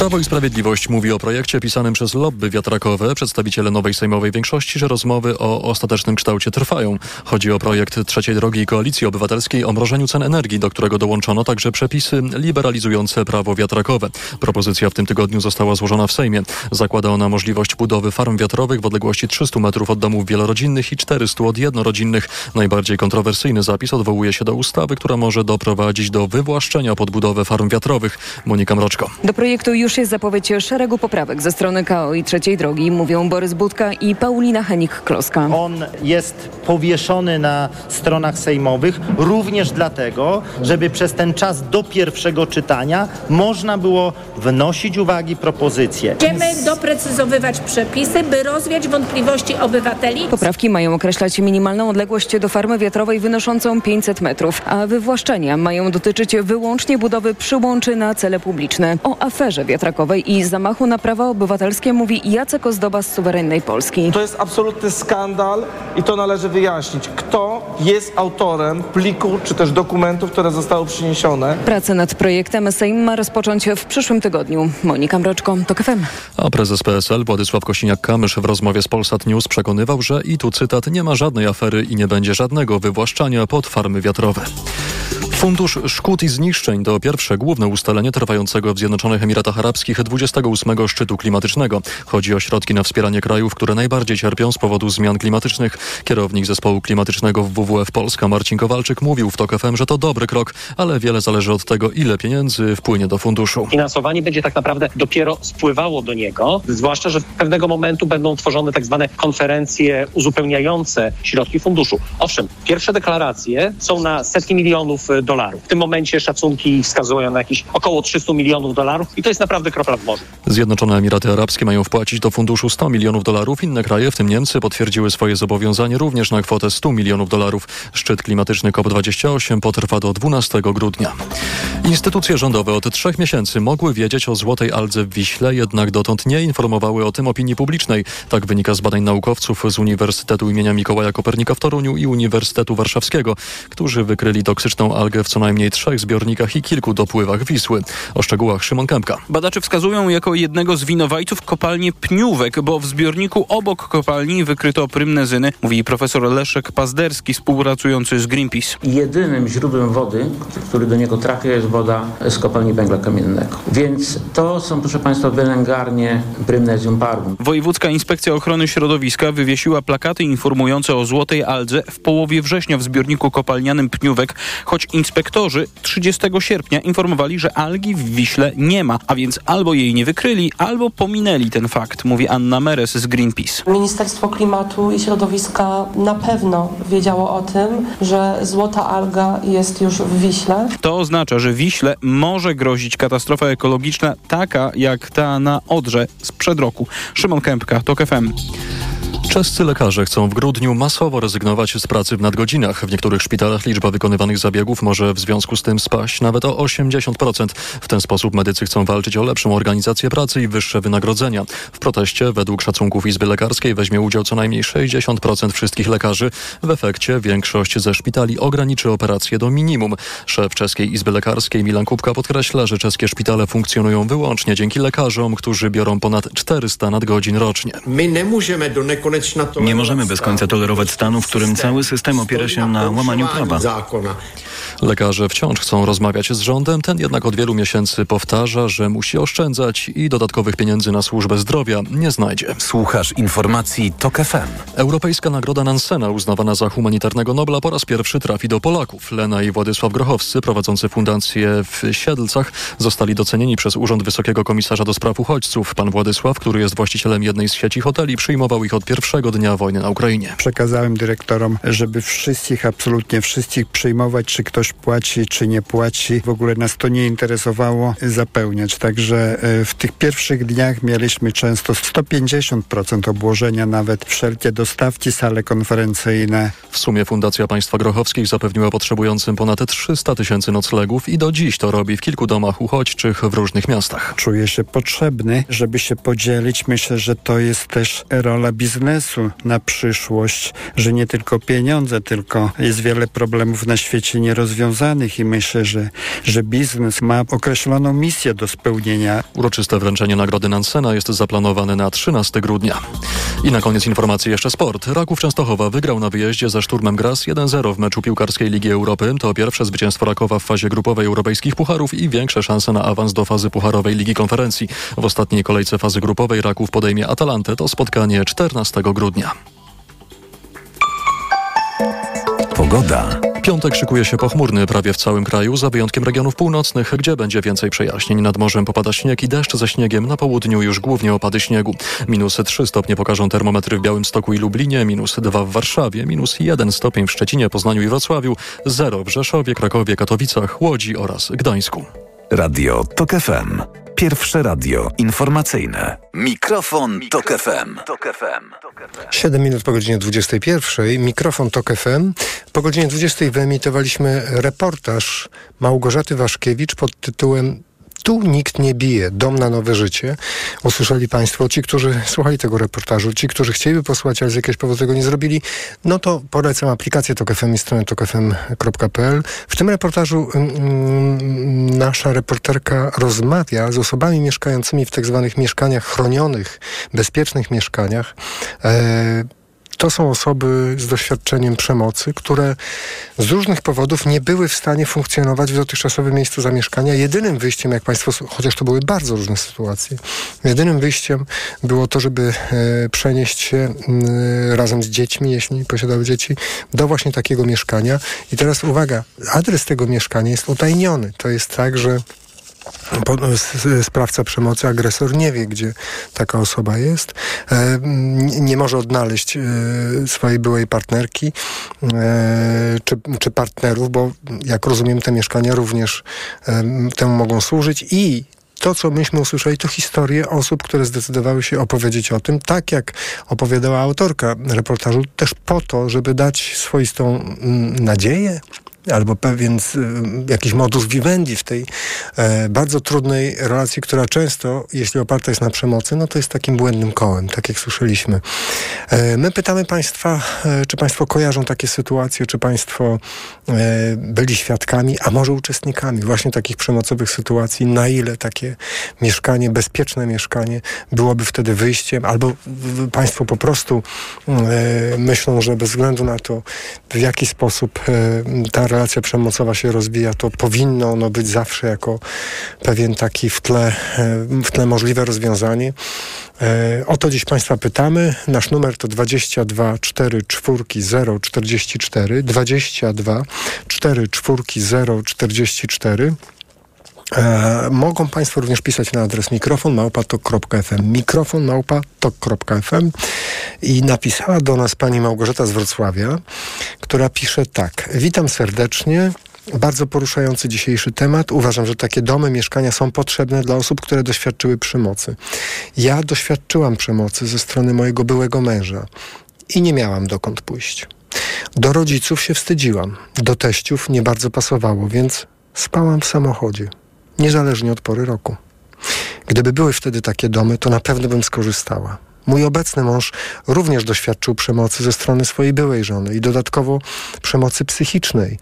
Prawo i Sprawiedliwość mówi o projekcie pisanym przez lobby wiatrakowe. Przedstawiciele nowej sejmowej większości, że rozmowy o ostatecznym kształcie trwają. Chodzi o projekt Trzeciej Drogi Koalicji Obywatelskiej o mrożeniu cen energii, do którego dołączono także przepisy liberalizujące prawo wiatrakowe. Propozycja w tym tygodniu została złożona w Sejmie. Zakłada ona możliwość budowy farm wiatrowych w odległości 300 metrów od domów wielorodzinnych i 400 od jednorodzinnych. Najbardziej kontrowersyjny zapis odwołuje się do ustawy, która może doprowadzić do wywłaszczenia pod budowę farm wiatrowych. Monika Mroczko. Do projektu już jest zapowiedź szeregu poprawek ze strony KO i Trzeciej Drogi, mówią Borys Budka i Paulina Henik-Kloska. On jest powieszony na stronach sejmowych również dlatego, żeby przez ten czas do pierwszego czytania można było wnosić uwagi, propozycje. Będziemy doprecyzowywać przepisy, by rozwiać wątpliwości obywateli. Poprawki mają określać minimalną odległość do farmy wiatrowej wynoszącą 500 metrów, a wywłaszczenia mają dotyczyć wyłącznie budowy przyłączy na cele publiczne. O aferze wiatrakowej i zamachu na prawa obywatelskie mówi Jacek Ozdoba z Suwerennej Polski. To jest absolutny skandal i to należy wyjaśnić. Kto jest autorem pliku czy też dokumentów, które zostały przyniesione? Pracę nad projektem Sejm ma rozpocząć w przyszłym tygodniu. Monika Mroczko, TOK FM. A prezes PSL Władysław Kosiniak-Kamysz w rozmowie z Polsat News przekonywał, że i tu cytat, nie ma żadnej afery i nie będzie żadnego wywłaszczania pod farmy wiatrowe. Fundusz Szkód i Zniszczeń to pierwsze główne ustalenie trwającego w Zjednoczonych Emiratach Arabskich 28 szczytu klimatycznego. Chodzi o środki na wspieranie krajów, które najbardziej cierpią z powodu zmian klimatycznych. Kierownik zespołu klimatycznego w WWF Polska Marcin Kowalczyk mówił w TOK FM, że to dobry krok, ale wiele zależy od tego, ile pieniędzy wpłynie do funduszu. Finansowanie będzie tak naprawdę dopiero spływało do niego, zwłaszcza, że w pewnego momentu będą tworzone tak zwane konferencje uzupełniające środki funduszu. Owszem, pierwsze deklaracje są na setki milionów dolarów. W tym momencie szacunki wskazują na jakieś około 300 milionów dolarów i to jest naprawdę kropla w morzu. Zjednoczone Emiraty Arabskie mają wpłacić do funduszu 100 milionów dolarów. Inne kraje, w tym Niemcy, potwierdziły swoje zobowiązanie również na kwotę 100 milionów dolarów. Szczyt klimatyczny COP28 potrwa do 12 grudnia. Instytucje rządowe od trzech miesięcy mogły wiedzieć o złotej aldze w Wiśle, jednak dotąd nie informowały o tym opinii publicznej. Tak wynika z badań naukowców z Uniwersytetu imienia Mikołaja Kopernika w Toruniu i Uniwersytetu Warszawskiego, którzy wykryli toksyczną algę w co najmniej trzech zbiornikach i kilku dopływach Wisły. O szczegółach Szymon Kępka. Badacze wskazują jako jednego z winowajców kopalnię Pniówek, bo w zbiorniku obok kopalni wykryto prymnezyny, mówi profesor Leszek Pazderski, współpracujący z Greenpeace. Jedynym źródłem wody, który do niego trafia, jest woda z kopalni węgla kamiennego. Więc to są, proszę Państwa, wylęgarnie Prymnezium parvum. Wojewódzka Inspekcja Ochrony Środowiska wywiesiła plakaty informujące o złotej aldze w połowie września w zbiorniku kopalnianym Pniówek, choć inspektorzy 30 sierpnia informowali, że algi w Wiśle nie ma, a więc albo jej nie wykryli, albo pominęli ten fakt, mówi Anna Meres z Greenpeace. Ministerstwo Klimatu i Środowiska na pewno wiedziało o tym, że złota alga jest już w Wiśle. To oznacza, że Wiśle może grozić katastrofa ekologiczna taka jak ta na Odrze sprzed roku. Szymon Kępka, TOK FM. Czescy lekarze chcą w grudniu masowo rezygnować z pracy w nadgodzinach. W niektórych szpitalach liczba wykonywanych zabiegów może w związku z tym spaść nawet o 80%. W ten sposób medycy chcą walczyć o lepszą organizację pracy i wyższe wynagrodzenia. W proteście według szacunków Izby Lekarskiej weźmie udział co najmniej 60% wszystkich lekarzy. W efekcie większość ze szpitali ograniczy operacje do minimum. Szef Czeskiej Izby Lekarskiej Milan Kupka podkreśla, że czeskie szpitale funkcjonują wyłącznie dzięki lekarzom, którzy biorą ponad 400 nadgodzin rocznie. My nie możemy do nekonečna Nie możemy bez końca tolerować stanu, w którym cały system opiera się na łamaniu prawa. Lekarze wciąż chcą rozmawiać z rządem, ten jednak od wielu miesięcy powtarza, że musi oszczędzać i dodatkowych pieniędzy na służbę zdrowia nie znajdzie. Słuchasz informacji TOK FM. Europejska Nagroda Nansena uznawana za humanitarnego Nobla po raz pierwszy trafi do Polaków. Lena i Władysław Grochowscy, prowadzący fundację w Siedlcach, zostali docenieni przez Urząd Wysokiego Komisarza do Spraw Uchodźców. Pan Władysław, który jest właścicielem jednej z sieci hoteli, przyjmował ich od pierwszego pierwszego dnia wojny na Ukrainie. Przekazałem dyrektorom, żeby wszystkich, absolutnie wszystkich przyjmować, czy ktoś płaci, czy nie płaci. W ogóle nas to nie interesowało zapełniać. Także e, w tych pierwszych dniach mieliśmy często 150% obłożenia, nawet wszelkie dostawki, sale konferencyjne. W sumie Fundacja Państwa Grochowskich zapewniła potrzebującym ponad 300 tysięcy noclegów i do dziś to robi w kilku domach uchodźczych w różnych miastach. Czuję się potrzebny, żeby się podzielić. Myślę, że to jest też rola biznesu na przyszłość, że nie tylko pieniądze, tylko jest wiele problemów na świecie nierozwiązanych i myślę, że, że biznes ma określoną misję do spełnienia. Uroczyste wręczenie nagrody Nansena jest zaplanowane na 13 grudnia. I na koniec informacji jeszcze sport. Raków Częstochowa wygrał na wyjeździe ze Szturmem Graz 1-0 w meczu piłkarskiej Ligi Europy. To pierwsze zwycięstwo Rakowa w fazie grupowej europejskich pucharów i większe szanse na awans do fazy pucharowej Ligi Konferencji. W ostatniej kolejce fazy grupowej Raków podejmie Atalantę. To spotkanie 14 grudnia. Pogoda. Piątek szykuje się pochmurny prawie w całym kraju, za wyjątkiem regionów północnych, gdzie będzie więcej przejaśnień. Nad morzem popada śnieg i deszcz ze śniegiem, na południu już głównie opady śniegu. Minus 3 stopnie pokażą termometry w Białymstoku i Lublinie, minus 2 w Warszawie, minus 1 stopień w Szczecinie, Poznaniu i Wrocławiu, 0 w Rzeszowie, Krakowie, Katowicach, Łodzi oraz Gdańsku. Radio TOK FM. Pierwsze radio informacyjne. Mikrofon, Tok FM. 7 minut po godzinie 21. Mikrofon TOK FM. Po godzinie 20 wyemitowaliśmy reportaż Małgorzaty Waszkiewicz pod tytułem tu nikt nie bije. Dom na nowe życie. Usłyszeli Państwo, ci, którzy słuchali tego reportażu, ci, którzy chcieliby posłuchać, ale z jakiegoś powodu tego nie zrobili, no to polecam aplikację TOK FM i stronę tokfm.pl. W tym reportażu mm, nasza reporterka rozmawia z osobami mieszkającymi w tak zwanych mieszkaniach chronionych, bezpiecznych mieszkaniach. E, to są osoby z doświadczeniem przemocy, które z różnych powodów nie były w stanie funkcjonować w dotychczasowym miejscu zamieszkania. Jedynym wyjściem, jak Państwo, chociaż to były bardzo różne sytuacje, jedynym wyjściem było to, żeby e, przenieść się razem z dziećmi, jeśli posiadały dzieci, do właśnie takiego mieszkania. I teraz uwaga, adres tego mieszkania jest utajniony. To jest tak, że sprawca przemocy, agresor nie wie, gdzie taka osoba jest, e, nie może odnaleźć e, swojej byłej partnerki e, czy, czy partnerów, bo jak rozumiem, te mieszkania również temu mogą służyć. I to, co myśmy usłyszeli, to historie osób, które zdecydowały się opowiedzieć o tym, tak jak opowiadała autorka reportażu, też po to, żeby dać swoistą mm, nadzieję, albo pewien jakiś modus vivendi w tej e, bardzo trudnej relacji, która często, jeśli oparta jest na przemocy, no to jest takim błędnym kołem, tak jak słyszeliśmy. E, my pytamy Państwa, e, czy Państwo kojarzą takie sytuacje, czy Państwo byli świadkami, a może uczestnikami właśnie takich przemocowych sytuacji, na ile takie mieszkanie, bezpieczne mieszkanie byłoby wtedy wyjściem, albo Państwo po prostu myślą, że bez względu na to, w jaki sposób ta relacja przemocowa się rozwija, to powinno ono być zawsze jako pewien taki w tle, w tle możliwe rozwiązanie. E, o to dziś Państwa pytamy. Nasz numer to 22 4 4 0 44 22 4 4 0 44 E, mogą Państwo również pisać na adres mikrofon małpatok.fm mikrofon małpatok.fm i napisała do nas pani Małgorzata z Wrocławia, która pisze tak. Witam serdecznie. Bardzo poruszający dzisiejszy temat. Uważam, że takie domy, mieszkania są potrzebne dla osób, które doświadczyły przemocy. Ja doświadczyłam przemocy ze strony mojego byłego męża i nie miałam dokąd pójść. Do rodziców się wstydziłam, do teściów nie bardzo pasowało, więc spałam w samochodzie niezależnie od pory roku. Gdyby były wtedy takie domy, to na pewno bym skorzystała. Mój obecny mąż również doświadczył przemocy ze strony swojej byłej żony i dodatkowo przemocy psychicznej.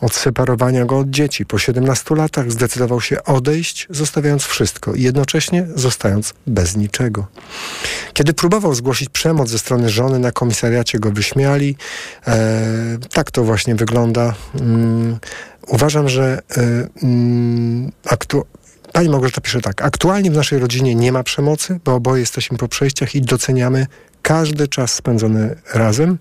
Odseparowania go od dzieci. Po 17 latach zdecydował się odejść, zostawiając wszystko i jednocześnie zostając bez niczego. Kiedy próbował zgłosić przemoc ze strony żony, na komisariacie go wyśmiali. E, tak to właśnie wygląda. Mm, uważam, że e, mm, aktu Pani Małgorzata pisze tak. Aktualnie w naszej rodzinie nie ma przemocy, bo oboje jesteśmy po przejściach i doceniamy każdy czas spędzony razem.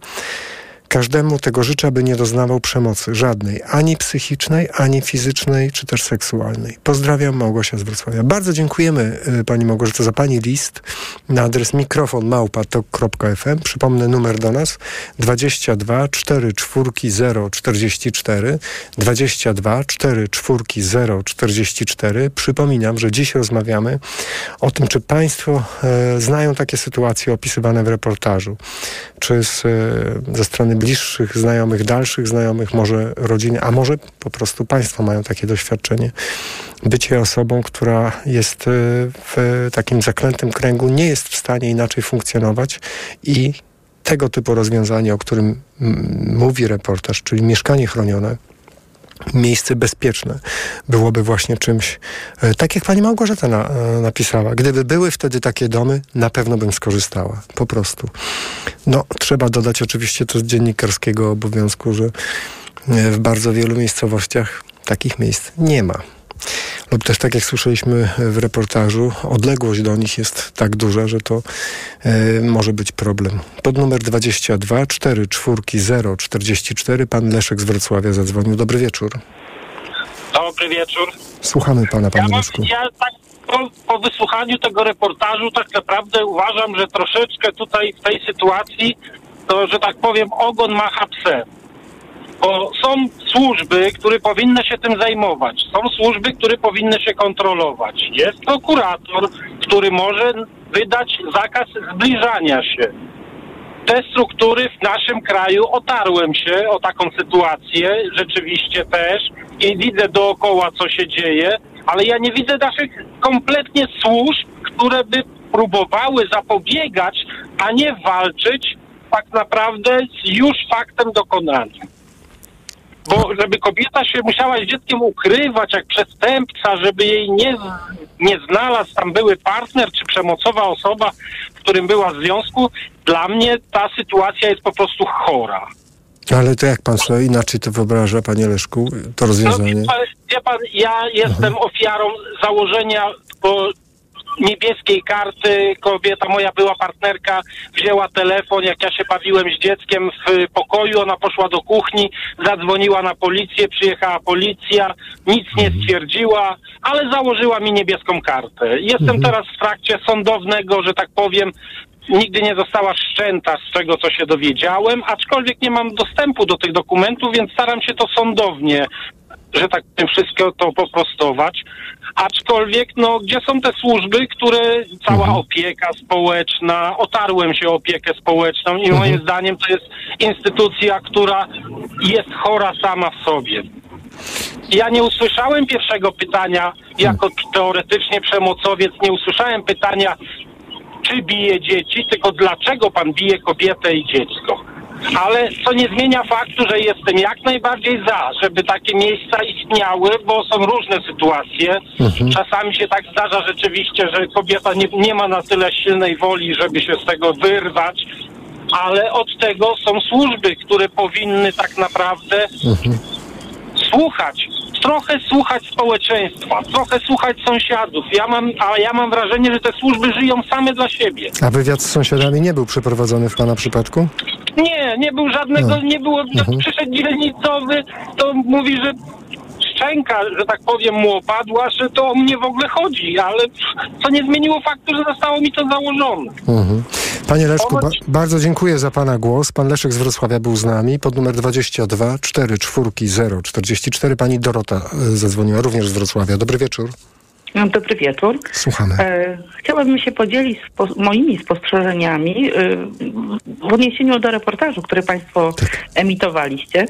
Każdemu tego życzę, by nie doznawał przemocy żadnej, ani psychicznej, ani fizycznej, czy też seksualnej. Pozdrawiam, Małgosia z Wrocławia. Bardzo dziękujemy y, Pani Małgorzato za Pani list na adres mikrofonmałpa.tok.fm. Przypomnę numer do nas 22 4 4 0 44 22 4 4 0 44. Przypominam, że dziś rozmawiamy o tym, czy Państwo e, znają takie sytuacje opisywane w reportażu. Czy z, e, ze strony bliższych znajomych, dalszych znajomych, może rodziny, a może po prostu Państwo mają takie doświadczenie. Bycie osobą, która jest e, w takim zaklętym kręgu, nie jest w stanie inaczej funkcjonować i tego typu rozwiązanie, o którym mówi reportaż, czyli mieszkanie chronione, miejsce bezpieczne byłoby właśnie czymś, e, tak jak pani Małgorzata na, e, napisała. Gdyby były wtedy takie domy, na pewno bym skorzystała. Po prostu. No, trzeba dodać oczywiście to z dziennikarskiego obowiązku, że e, w bardzo wielu miejscowościach takich miejsc nie ma lub też tak jak słyszeliśmy w reportażu, odległość do nich jest tak duża, że to e, może być problem. Pod numer 22 4 4 0 44 pan Leszek z Wrocławia zadzwonił. Dobry wieczór. Dobry wieczór. Słuchamy pana, panie ja, Leszku. ja tak po, po wysłuchaniu tego reportażu tak naprawdę uważam, że troszeczkę tutaj w tej sytuacji to, że tak powiem, ogon macha psem. Bo są służby, które powinny się tym zajmować. Są służby, które powinny się kontrolować. Jest prokurator, który może wydać zakaz zbliżania się. Te struktury w naszym kraju otarłem się o taką sytuację, rzeczywiście też, i widzę dookoła, co się dzieje, ale ja nie widzę naszych kompletnie służb, które by próbowały zapobiegać, a nie walczyć tak naprawdę z już faktem dokonanym. Bo żeby kobieta się musiała z dzieckiem ukrywać jak przestępca, żeby jej nie, nie znalazł tam były partner czy przemocowa osoba, w którym była w związku, dla mnie ta sytuacja jest po prostu chora. Ale to jak pan sobie inaczej to wyobraża, panie Leszku, to rozwiązanie? No, wie, pan, wie pan, ja jestem ofiarą założenia bo niebieskiej karty. Kobieta, moja była partnerka, wzięła telefon, jak ja się bawiłem z dzieckiem w pokoju, ona poszła do kuchni, zadzwoniła na policję, przyjechała policja, nic nie stwierdziła, ale założyła mi niebieską kartę. Jestem teraz w trakcie sądownego, że tak powiem, nigdy nie została wszczęta z tego, co się dowiedziałem, aczkolwiek nie mam dostępu do tych dokumentów, więc staram się to sądownie że tak powiem, wszystko to poprostować. Aczkolwiek, no, gdzie są te służby, które cała opieka społeczna, otarłem się o opiekę społeczną i moim zdaniem to jest instytucja, która jest chora sama w sobie. Ja nie usłyszałem pierwszego pytania jako teoretycznie przemocowiec, nie usłyszałem pytania, czy bije dzieci, tylko dlaczego pan bije kobietę i dziecko. Ale co nie zmienia faktu, że jestem jak najbardziej za, żeby takie miejsca istniały, bo są różne sytuacje. Czasami się tak zdarza rzeczywiście, że kobieta nie, nie ma na tyle silnej woli, żeby się z tego wyrwać, ale od tego są służby, które powinny tak naprawdę słuchać, trochę słuchać społeczeństwa, trochę słuchać sąsiadów. Ja mam, a ja mam wrażenie, że te służby żyją same dla siebie. A wywiad z sąsiadami nie był przeprowadzony w pana przypadku? Nie, nie był żadnego, No. nie było, przyszedł dzielnicowy, to mówi, że szczęka, że tak powiem, mu opadła, że to o mnie w ogóle chodzi, ale co nie zmieniło faktu, że zostało mi to założone. Mhm. Panie Leszku, ba bardzo dziękuję za pana głos. Pan Leszek z Wrocławia był z nami. Pod numer 22 4 4 0 44 pani Dorota e, zadzwoniła również z Wrocławia. Dobry wieczór. No, Dobry wieczór. Słuchamy. E, chciałabym się podzielić spo, moimi spostrzeżeniami e, w odniesieniu do reportażu, który Państwo emitowaliście.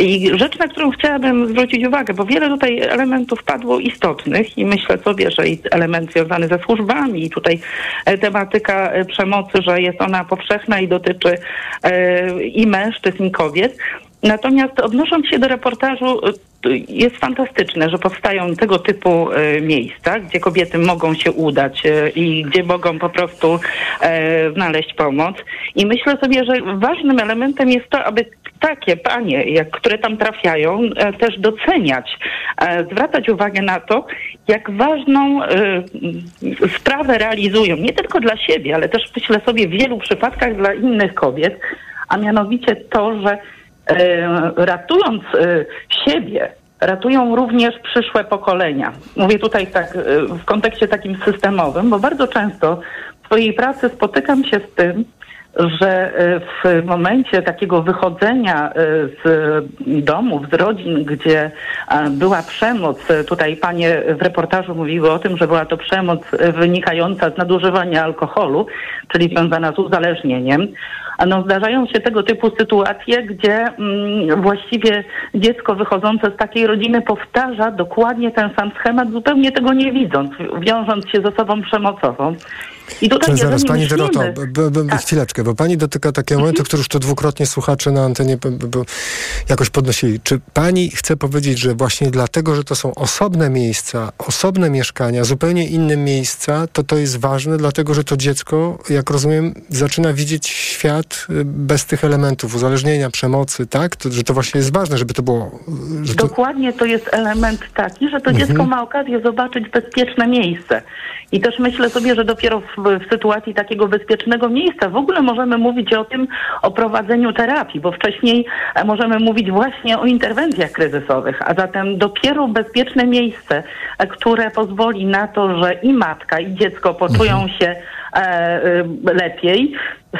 I rzecz, na którą chciałabym zwrócić uwagę, bo wiele tutaj elementów padło istotnych i myślę sobie, że i element związany ze służbami i tutaj e, tematyka e, przemocy, że jest ona powszechna i dotyczy e, i mężczyzn, i kobiet. Natomiast odnosząc się do reportażu, jest fantastyczne, że powstają tego typu miejsca, gdzie kobiety mogą się udać i gdzie mogą po prostu znaleźć pomoc. I myślę sobie, że ważnym elementem jest to, aby takie panie, jak, które tam trafiają, e, też doceniać, e, zwracać uwagę na to, jak ważną e, sprawę realizują, nie tylko dla siebie, ale też myślę sobie w wielu przypadkach dla innych kobiet, a mianowicie to, że ratując siebie, ratują również przyszłe pokolenia. Mówię tutaj tak w kontekście takim systemowym, bo bardzo często w swojej pracy spotykam się z tym, że e, w momencie takiego wychodzenia e, z domów, z rodzin, gdzie e, była przemoc, tutaj panie w reportażu mówiły o tym, że była to przemoc wynikająca z nadużywania alkoholu, czyli związana z uzależnieniem, no zdarzają się tego typu sytuacje, gdzie mm, właściwie dziecko wychodzące z takiej rodziny powtarza dokładnie ten sam schemat, zupełnie tego nie widząc, wiążąc się z osobą przemocową. I tutaj Czy zaraz, pani myślimy, Doroto, b, b, b, chwileczkę, bo pani dotyka takiego momentu, który już to dwukrotnie słuchacze na antenie b, b, jakoś podnosili. Czy pani chce powiedzieć, że właśnie dlatego, że to są osobne miejsca, osobne mieszkania, zupełnie inne miejsca, to to jest ważne, dlatego że to dziecko, jak rozumiem, zaczyna widzieć świat y, bez tych elementów uzależnienia, przemocy, tak? To, że to właśnie jest ważne, żeby to było... To... Dokładnie to jest element taki, że to Mhm. dziecko ma okazję zobaczyć bezpieczne miejsce. I też myślę sobie, że dopiero w, w sytuacji takiego bezpiecznego miejsca w ogóle możemy mówić o tym, o prowadzeniu terapii, bo wcześniej e, możemy mówić właśnie o interwencjach kryzysowych, a zatem dopiero bezpieczne miejsce, e, które pozwoli na to, że i matka, i dziecko poczują się e, y, lepiej,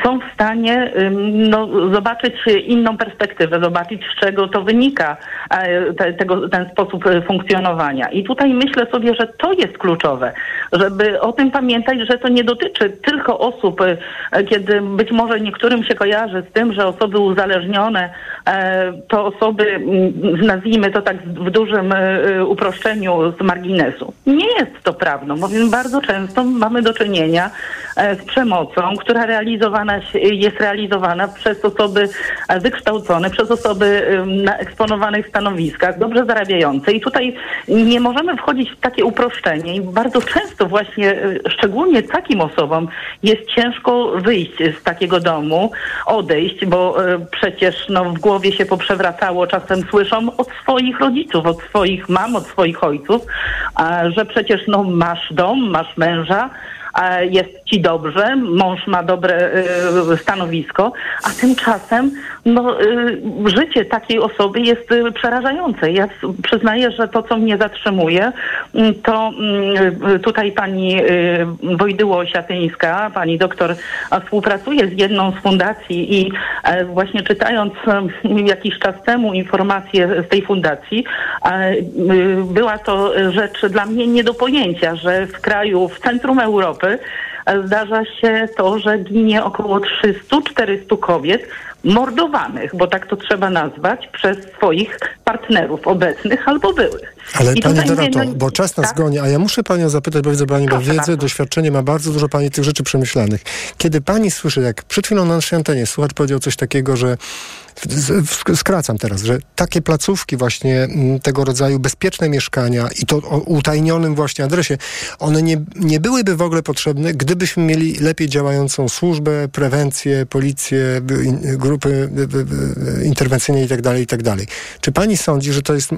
są w stanie no, zobaczyć inną perspektywę, zobaczyć z czego to wynika, e, te, tego, ten sposób e, funkcjonowania. I tutaj myślę sobie, że to jest kluczowe, żeby o tym pamiętać, że to nie dotyczy tylko osób, e, kiedy być może niektórym się kojarzy z tym, że osoby uzależnione e, to osoby, mm, nazwijmy to tak w dużym e, uproszczeniu z marginesu. Nie jest to prawdą, bowiem bardzo często mamy do czynienia e, z przemocą, która realizowana jest realizowana przez osoby e, wykształcone, przez osoby na eksponowanych stanowiskach, dobrze zarabiające. I tutaj nie możemy wchodzić w takie uproszczenie. I bardzo często właśnie, e, szczególnie takim osobom jest ciężko wyjść z takiego domu, odejść, bo e, przecież no, w głowie się poprzewracało, czasem słyszą od swoich rodziców, od swoich mam, od swoich ojców, że przecież no, masz dom, masz męża, jest ci dobrze, mąż ma dobre y, stanowisko, a tymczasem no, y, życie takiej osoby jest y, przerażające. Ja przyznaję, że to, co mnie zatrzymuje, mm, to mm, y, tutaj pani y, Wojdyło-Siatyńska, pani doktor, współpracuje z jedną z fundacji i e, właśnie czytając em, jakiś czas temu informacje z tej fundacji, e, y, była to rzecz dla mnie nie do pojęcia, że w kraju, w centrum Europy zdarza się to, że ginie około 300-400 kobiet mordowanych, bo tak to trzeba nazwać, przez swoich partnerów obecnych albo byłych. Ale I Pani mówię, no- bo czas nas tak? goni, a ja muszę Panią zapytać, bo widzę Pani ma wiedzę, bardzo. doświadczenie, ma bardzo dużo Pani tych rzeczy przemyślanych. Kiedy Pani słyszy, jak przed chwilą na naszej antenie słuchacz powiedział coś takiego, że skracam teraz, że takie placówki właśnie mm, tego rodzaju bezpieczne mieszkania i to o utajnionym właśnie adresie, one nie, nie byłyby w ogóle potrzebne, gdybyśmy mieli lepiej działającą służbę, prewencję, policję, grupy by- by- by- interwencyjne i tak dalej, i tak dalej. Czy pani sądzi, że to jest, y,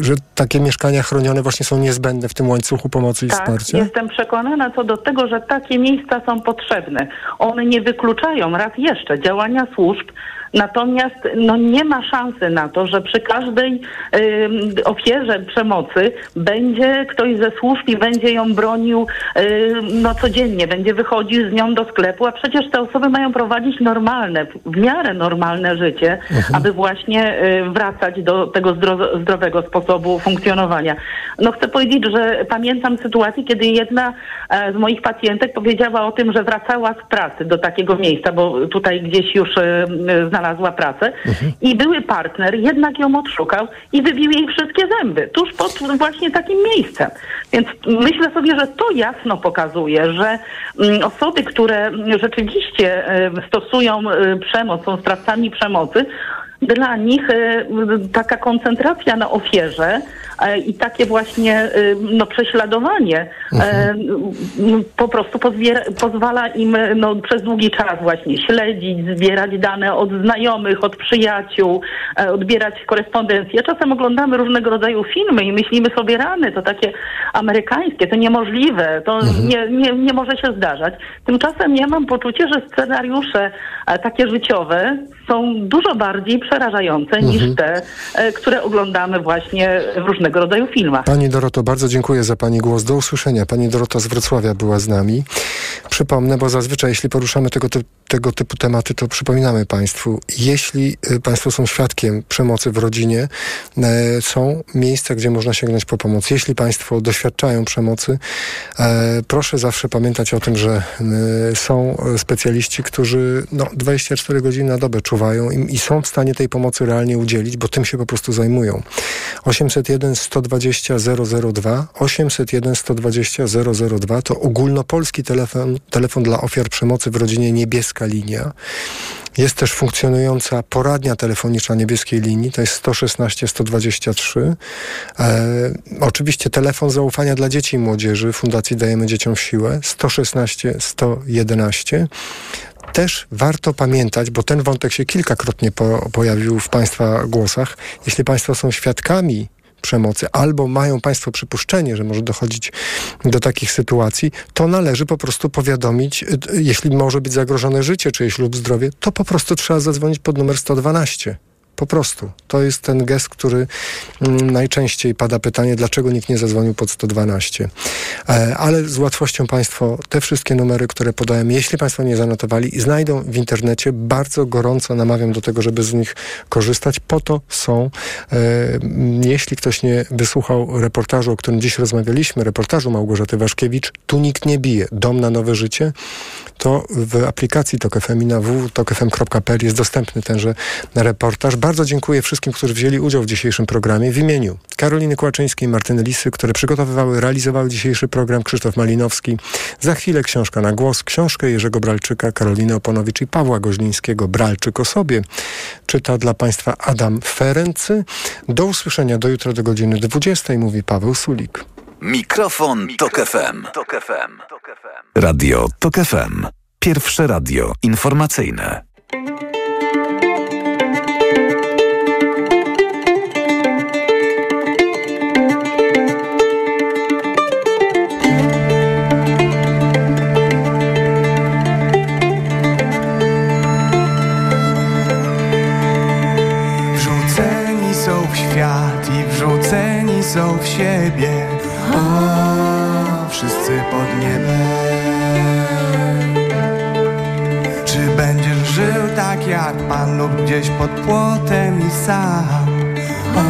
że takie mieszkania chronione właśnie są niezbędne w tym łańcuchu pomocy i Tak, wsparcia? jestem przekonana co do tego, że takie miejsca są potrzebne. One nie wykluczają raz jeszcze działania służb, natomiast no, nie ma szansy na to, że przy każdej ym, ofierze przemocy będzie ktoś ze służb i będzie ją bronił ym, no, codziennie, będzie wychodził z nią do sklepu, a przecież te osoby mają prowadzić normalne, w miarę normalne życie, aby właśnie y, wracać do tego zdro- zdrowego sposobu funkcjonowania. No chcę powiedzieć, że pamiętam sytuację, kiedy jedna e, z moich pacjentek powiedziała o tym, że wracała z pracy do takiego miejsca, bo tutaj gdzieś już e, znalazła pracę i były partner jednak ją odszukał i wybił jej wszystkie zęby tuż pod właśnie takim miejscem. Więc myślę sobie, że to jasno pokazuje, że mm, osoby, które rzeczywiście e, stosują e, przemoc, są sprawcami przemocy, dla nich e, taka koncentracja na ofierze e, i takie właśnie e, no, prześladowanie Mhm. po prostu pozwala im no, przez długi czas właśnie śledzić, zbierać dane od znajomych, od przyjaciół, e, odbierać korespondencję. Czasem oglądamy różnego rodzaju filmy i myślimy sobie rany, to takie amerykańskie, to niemożliwe, to nie, nie, nie może się zdarzać. Tymczasem ja mam poczucie, że scenariusze takie życiowe są dużo bardziej przerażające niż te, e, które oglądamy właśnie w różnego rodzaju filmach. Pani Doroto, bardzo dziękuję za Pani głos. Do usłyszenia. Pani Dorota z Wrocławia była z nami. Przypomnę, bo zazwyczaj jeśli poruszamy tego, ty tego typu tematy, to przypominamy Państwu, jeśli y, Państwo są świadkiem przemocy w rodzinie, e, są miejsca, gdzie można sięgnąć po pomoc. Jeśli Państwo doświadczają przemocy, e, proszę zawsze pamiętać o tym, że y, są specjaliści, którzy no, 24 godziny na dobę czuwają i, są w stanie tej pomocy realnie udzielić, bo tym się po prostu zajmują. 801 120 002 801 120 002 to ogólnopolski telefon, telefon dla ofiar przemocy w rodzinie Niebieska Linia. Jest też funkcjonująca poradnia telefoniczna niebieskiej linii, to jest 116 123. E, oczywiście telefon zaufania dla dzieci i młodzieży Fundacji Dajemy Dzieciom Siłę 116 111. Też warto pamiętać, bo ten wątek się kilkakrotnie po, pojawił w Państwa głosach. Jeśli Państwo są świadkami przemocy, albo mają Państwo przypuszczenie, że może dochodzić do takich sytuacji, to należy po prostu powiadomić, y, jeśli może być zagrożone życie czyjeś lub zdrowie, to po prostu trzeba zadzwonić pod numer 112. Po prostu. To jest ten gest, który mm, najczęściej pada pytanie, dlaczego nikt nie zadzwonił pod 112. E, ale z łatwością Państwo te wszystkie numery, które podałem, jeśli Państwo nie zanotowali, znajdą w internecie. Bardzo gorąco namawiam do tego, żeby z nich korzystać. Po to są. E, m, jeśli ktoś nie wysłuchał reportażu, o którym dziś rozmawialiśmy, reportażu Małgorzaty Waszkiewicz, tu nikt nie bije. Dom na nowe życie, to w aplikacji TOK FM i na www.tokfm.pl jest dostępny tenże reportaż. Bardzo dziękuję wszystkim, którzy wzięli udział w dzisiejszym programie. W imieniu Karoliny Kłaczyńskiej, Martyny Lisy, które przygotowywały, realizowały dzisiejszy program, Krzysztof Malinowski. Za chwilę książka na głos, książkę Jerzego Bralczyka, Karoliny Oponowicz i Pawła Goźlińskiego. Bralczyk o sobie. Czyta dla Państwa Adam Ferency. Do usłyszenia do jutra do godziny 20, mówi Paweł Sulik. Mikrofon, Tok FM. Radio Tok FM. Pierwsze radio informacyjne. Są w siebie. O, wszyscy pod niebem. Czy będziesz żył tak jak pan lub gdzieś pod płotem i sam? O,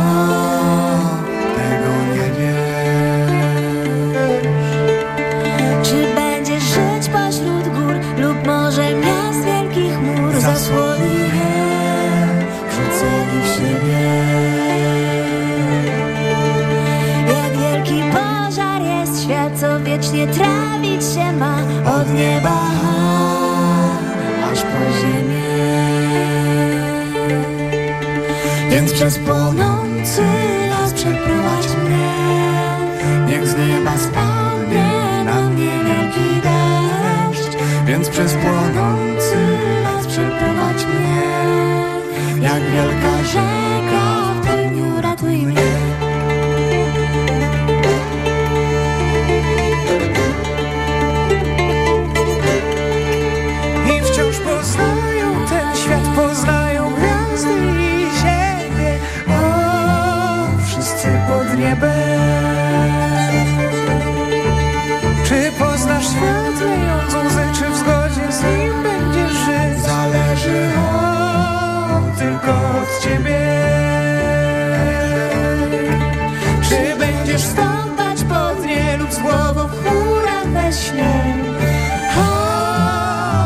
tego nie wiesz. Czy będziesz żyć pośród gór lub może miast wielkich mur zasłoni wiecznie trawić się ma od nieba aż po ziemię. Więc przez płonący las przeprowadź mnie. Niech z nieba spadnie na mnie wielki deszcz. Więc przez płonący las przeprowadź mnie. Jak wielka śnie?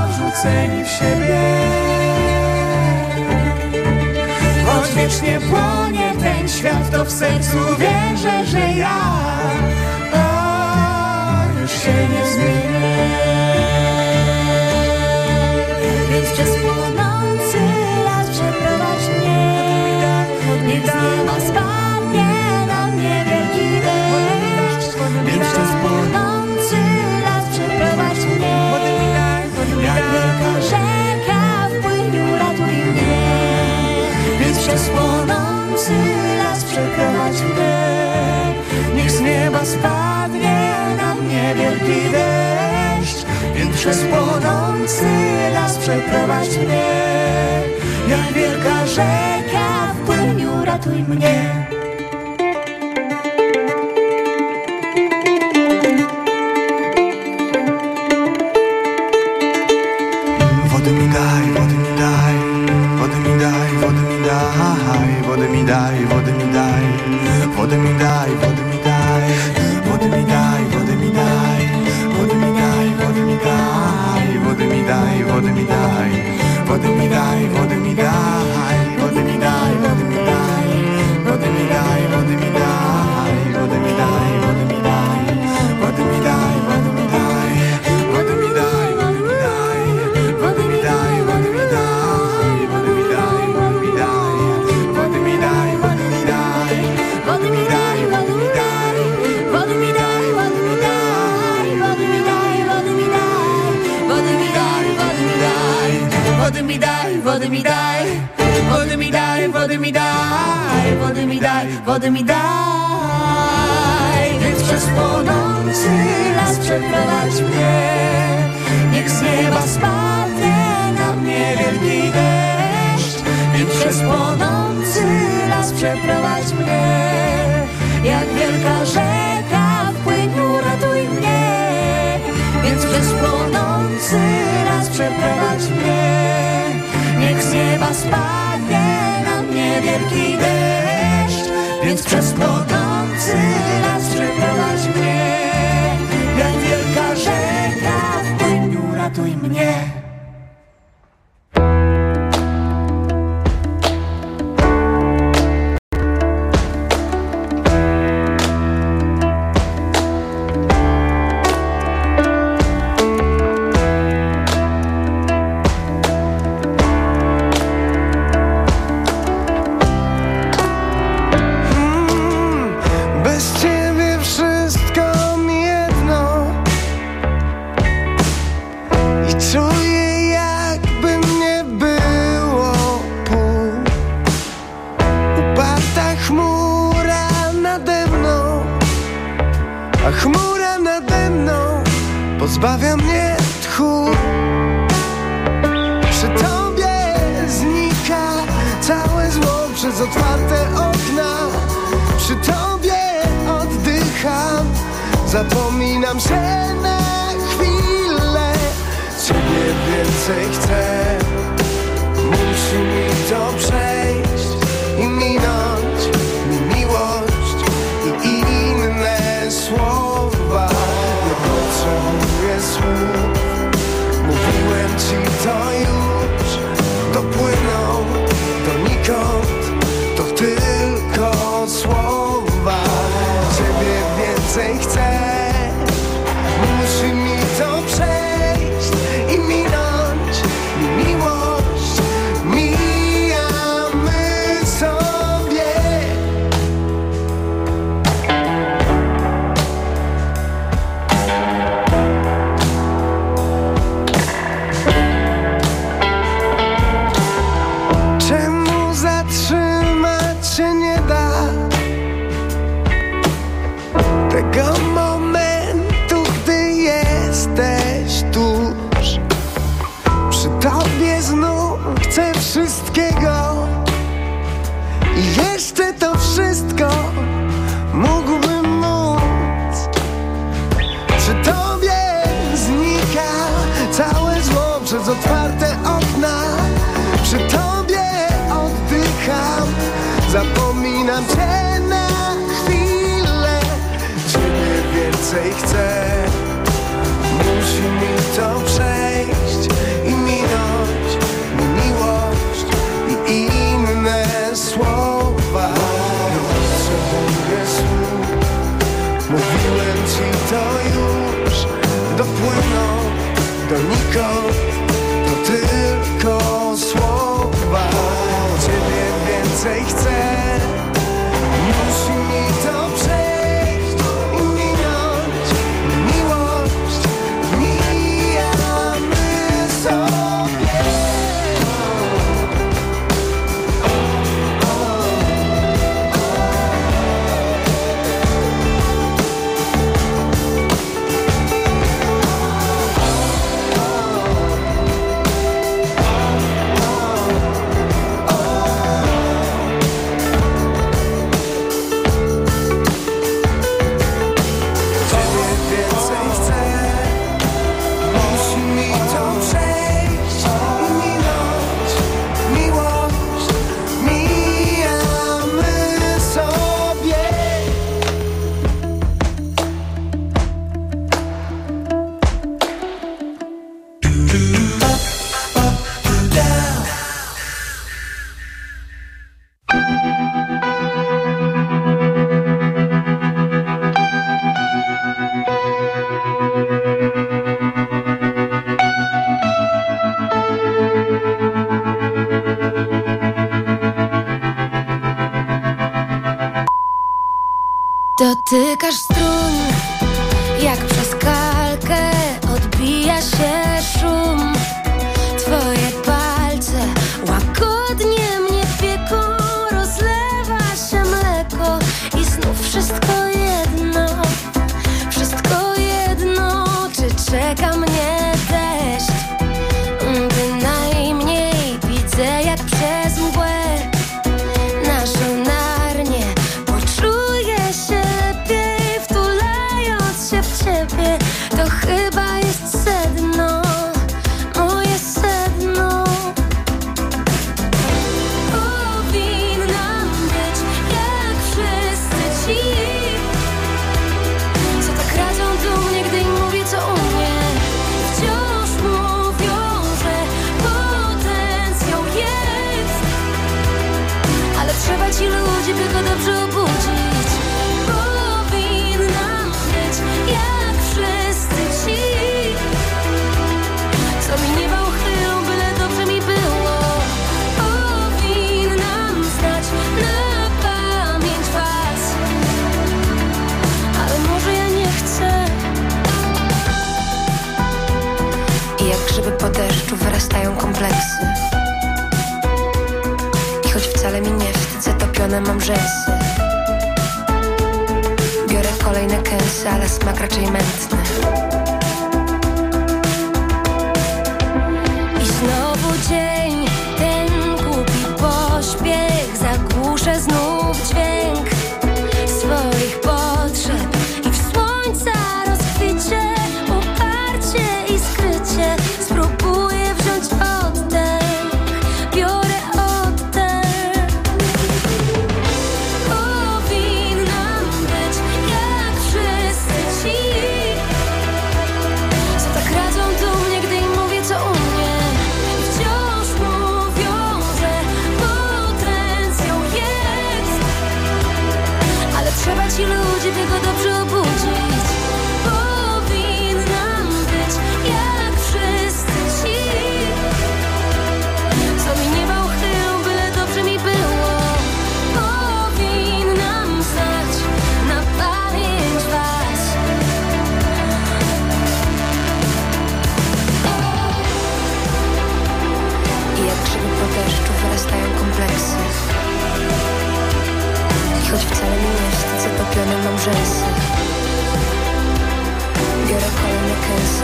Wrzuceni w siebie. Choć wiecznie płonie ten świat, to w sercu wierzę, że ja o, już się nie zmienię. Więc przez płonący zalewać mnie. Jak wielka rzeka w płyniu ratuj mnie. Zapominam się na chwilę Ciebie więcej chcę. Musi mi to przejść nichts ändern. Ты как струны mam rzęsy. Biorę kolejne kęsy, ale smak raczej mętny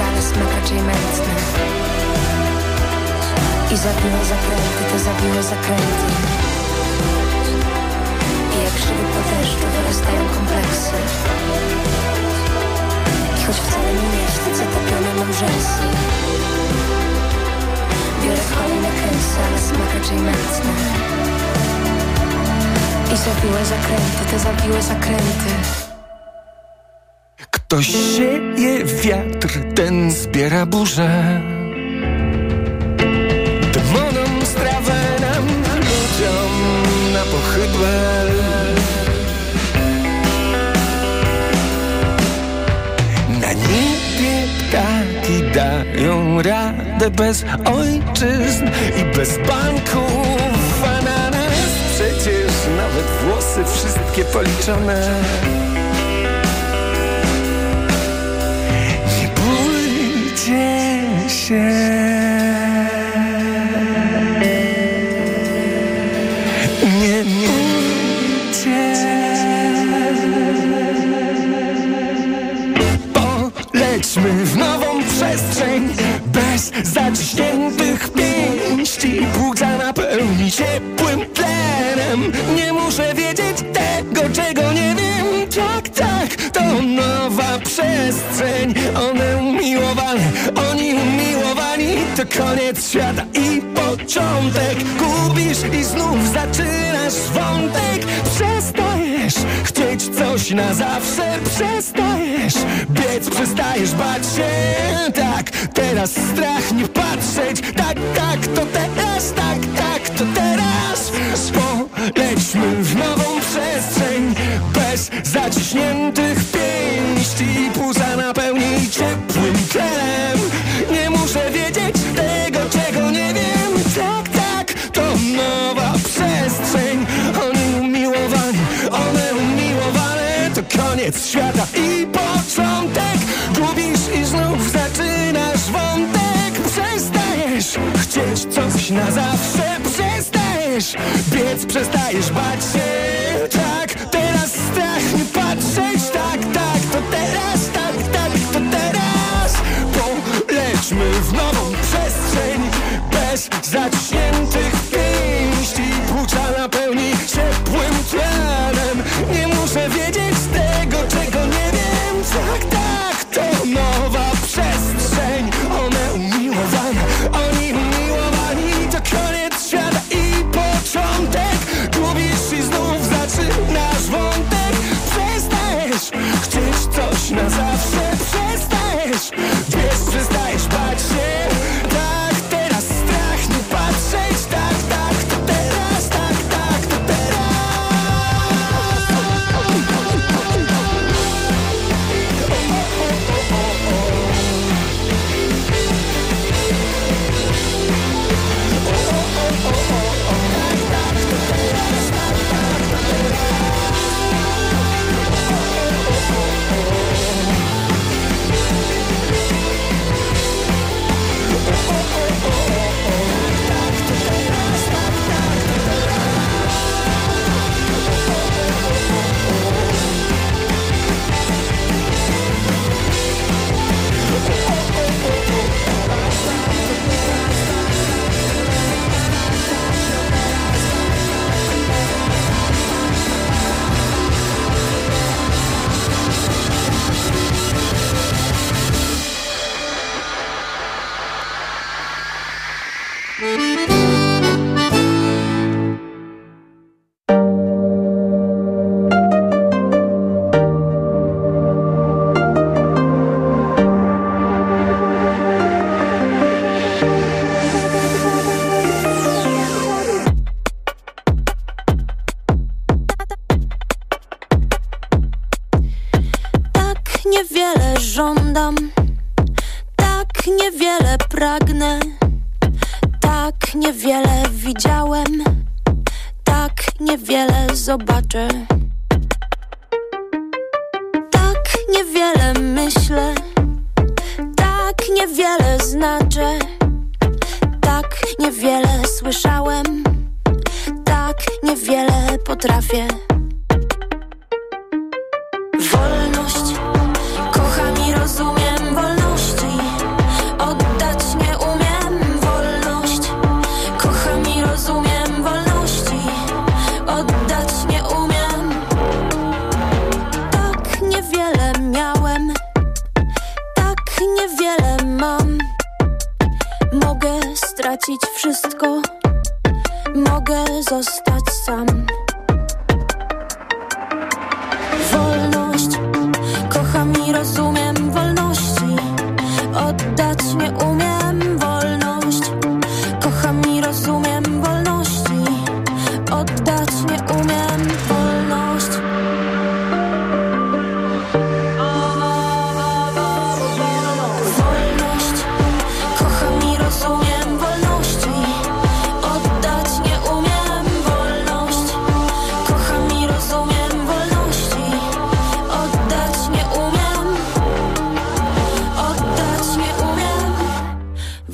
ale smak raczej mętny I zawiłe zakręty, te zawiłe zakręty. I jak grzyby po deszczu wyrastają kompleksy. I choć wcale nie wstydzę, topione mam rzęsy. Biorę kolejne kęsy, ale smak raczej mętny I zawiłe zakręty, te zawiłe zakręty Ktoś sieje wiatr, ten zbiera burzę. Demonom strawę nam, ludziom na pochybę. Na niebie ptaki dają radę bez ojczyzn i bez banków. A na nas przecież nawet włosy wszystkie policzone. Się. Nie bójcie. Polećmy w nową przestrzeń bez zaciśniętych pięści. Płuca napełni ciepłym tlenem. Nie muszę wiedzieć tego, czego nie wiem. Tak, tak, to nowa przestrzeń. One umiłowane, oni umiłowani. To koniec świata i początek. Gubisz i znów zaczynasz wątek. Przestajesz chcieć coś na zawsze. Przestajesz biec, przestajesz bać się. Tak, teraz strach nie patrzeć. Tak, tak, to teraz, tak, tak, to teraz. Polećmy w nową bez zaciśniętych pięści. Puza napełni ciepłym tlenem Nie muszę wiedzieć tego, czego nie wiem. Tak, tak, to nowa przestrzeń. Oni umiłowani, one umiłowane. To koniec świata i początek. Gubisz i znów zaczynasz wątek. Przestajesz chcieć coś na zawsze. Przestajesz biec, przestajesz bać się. W nową przestrzeń Bez zaciśniętych przestajesz bać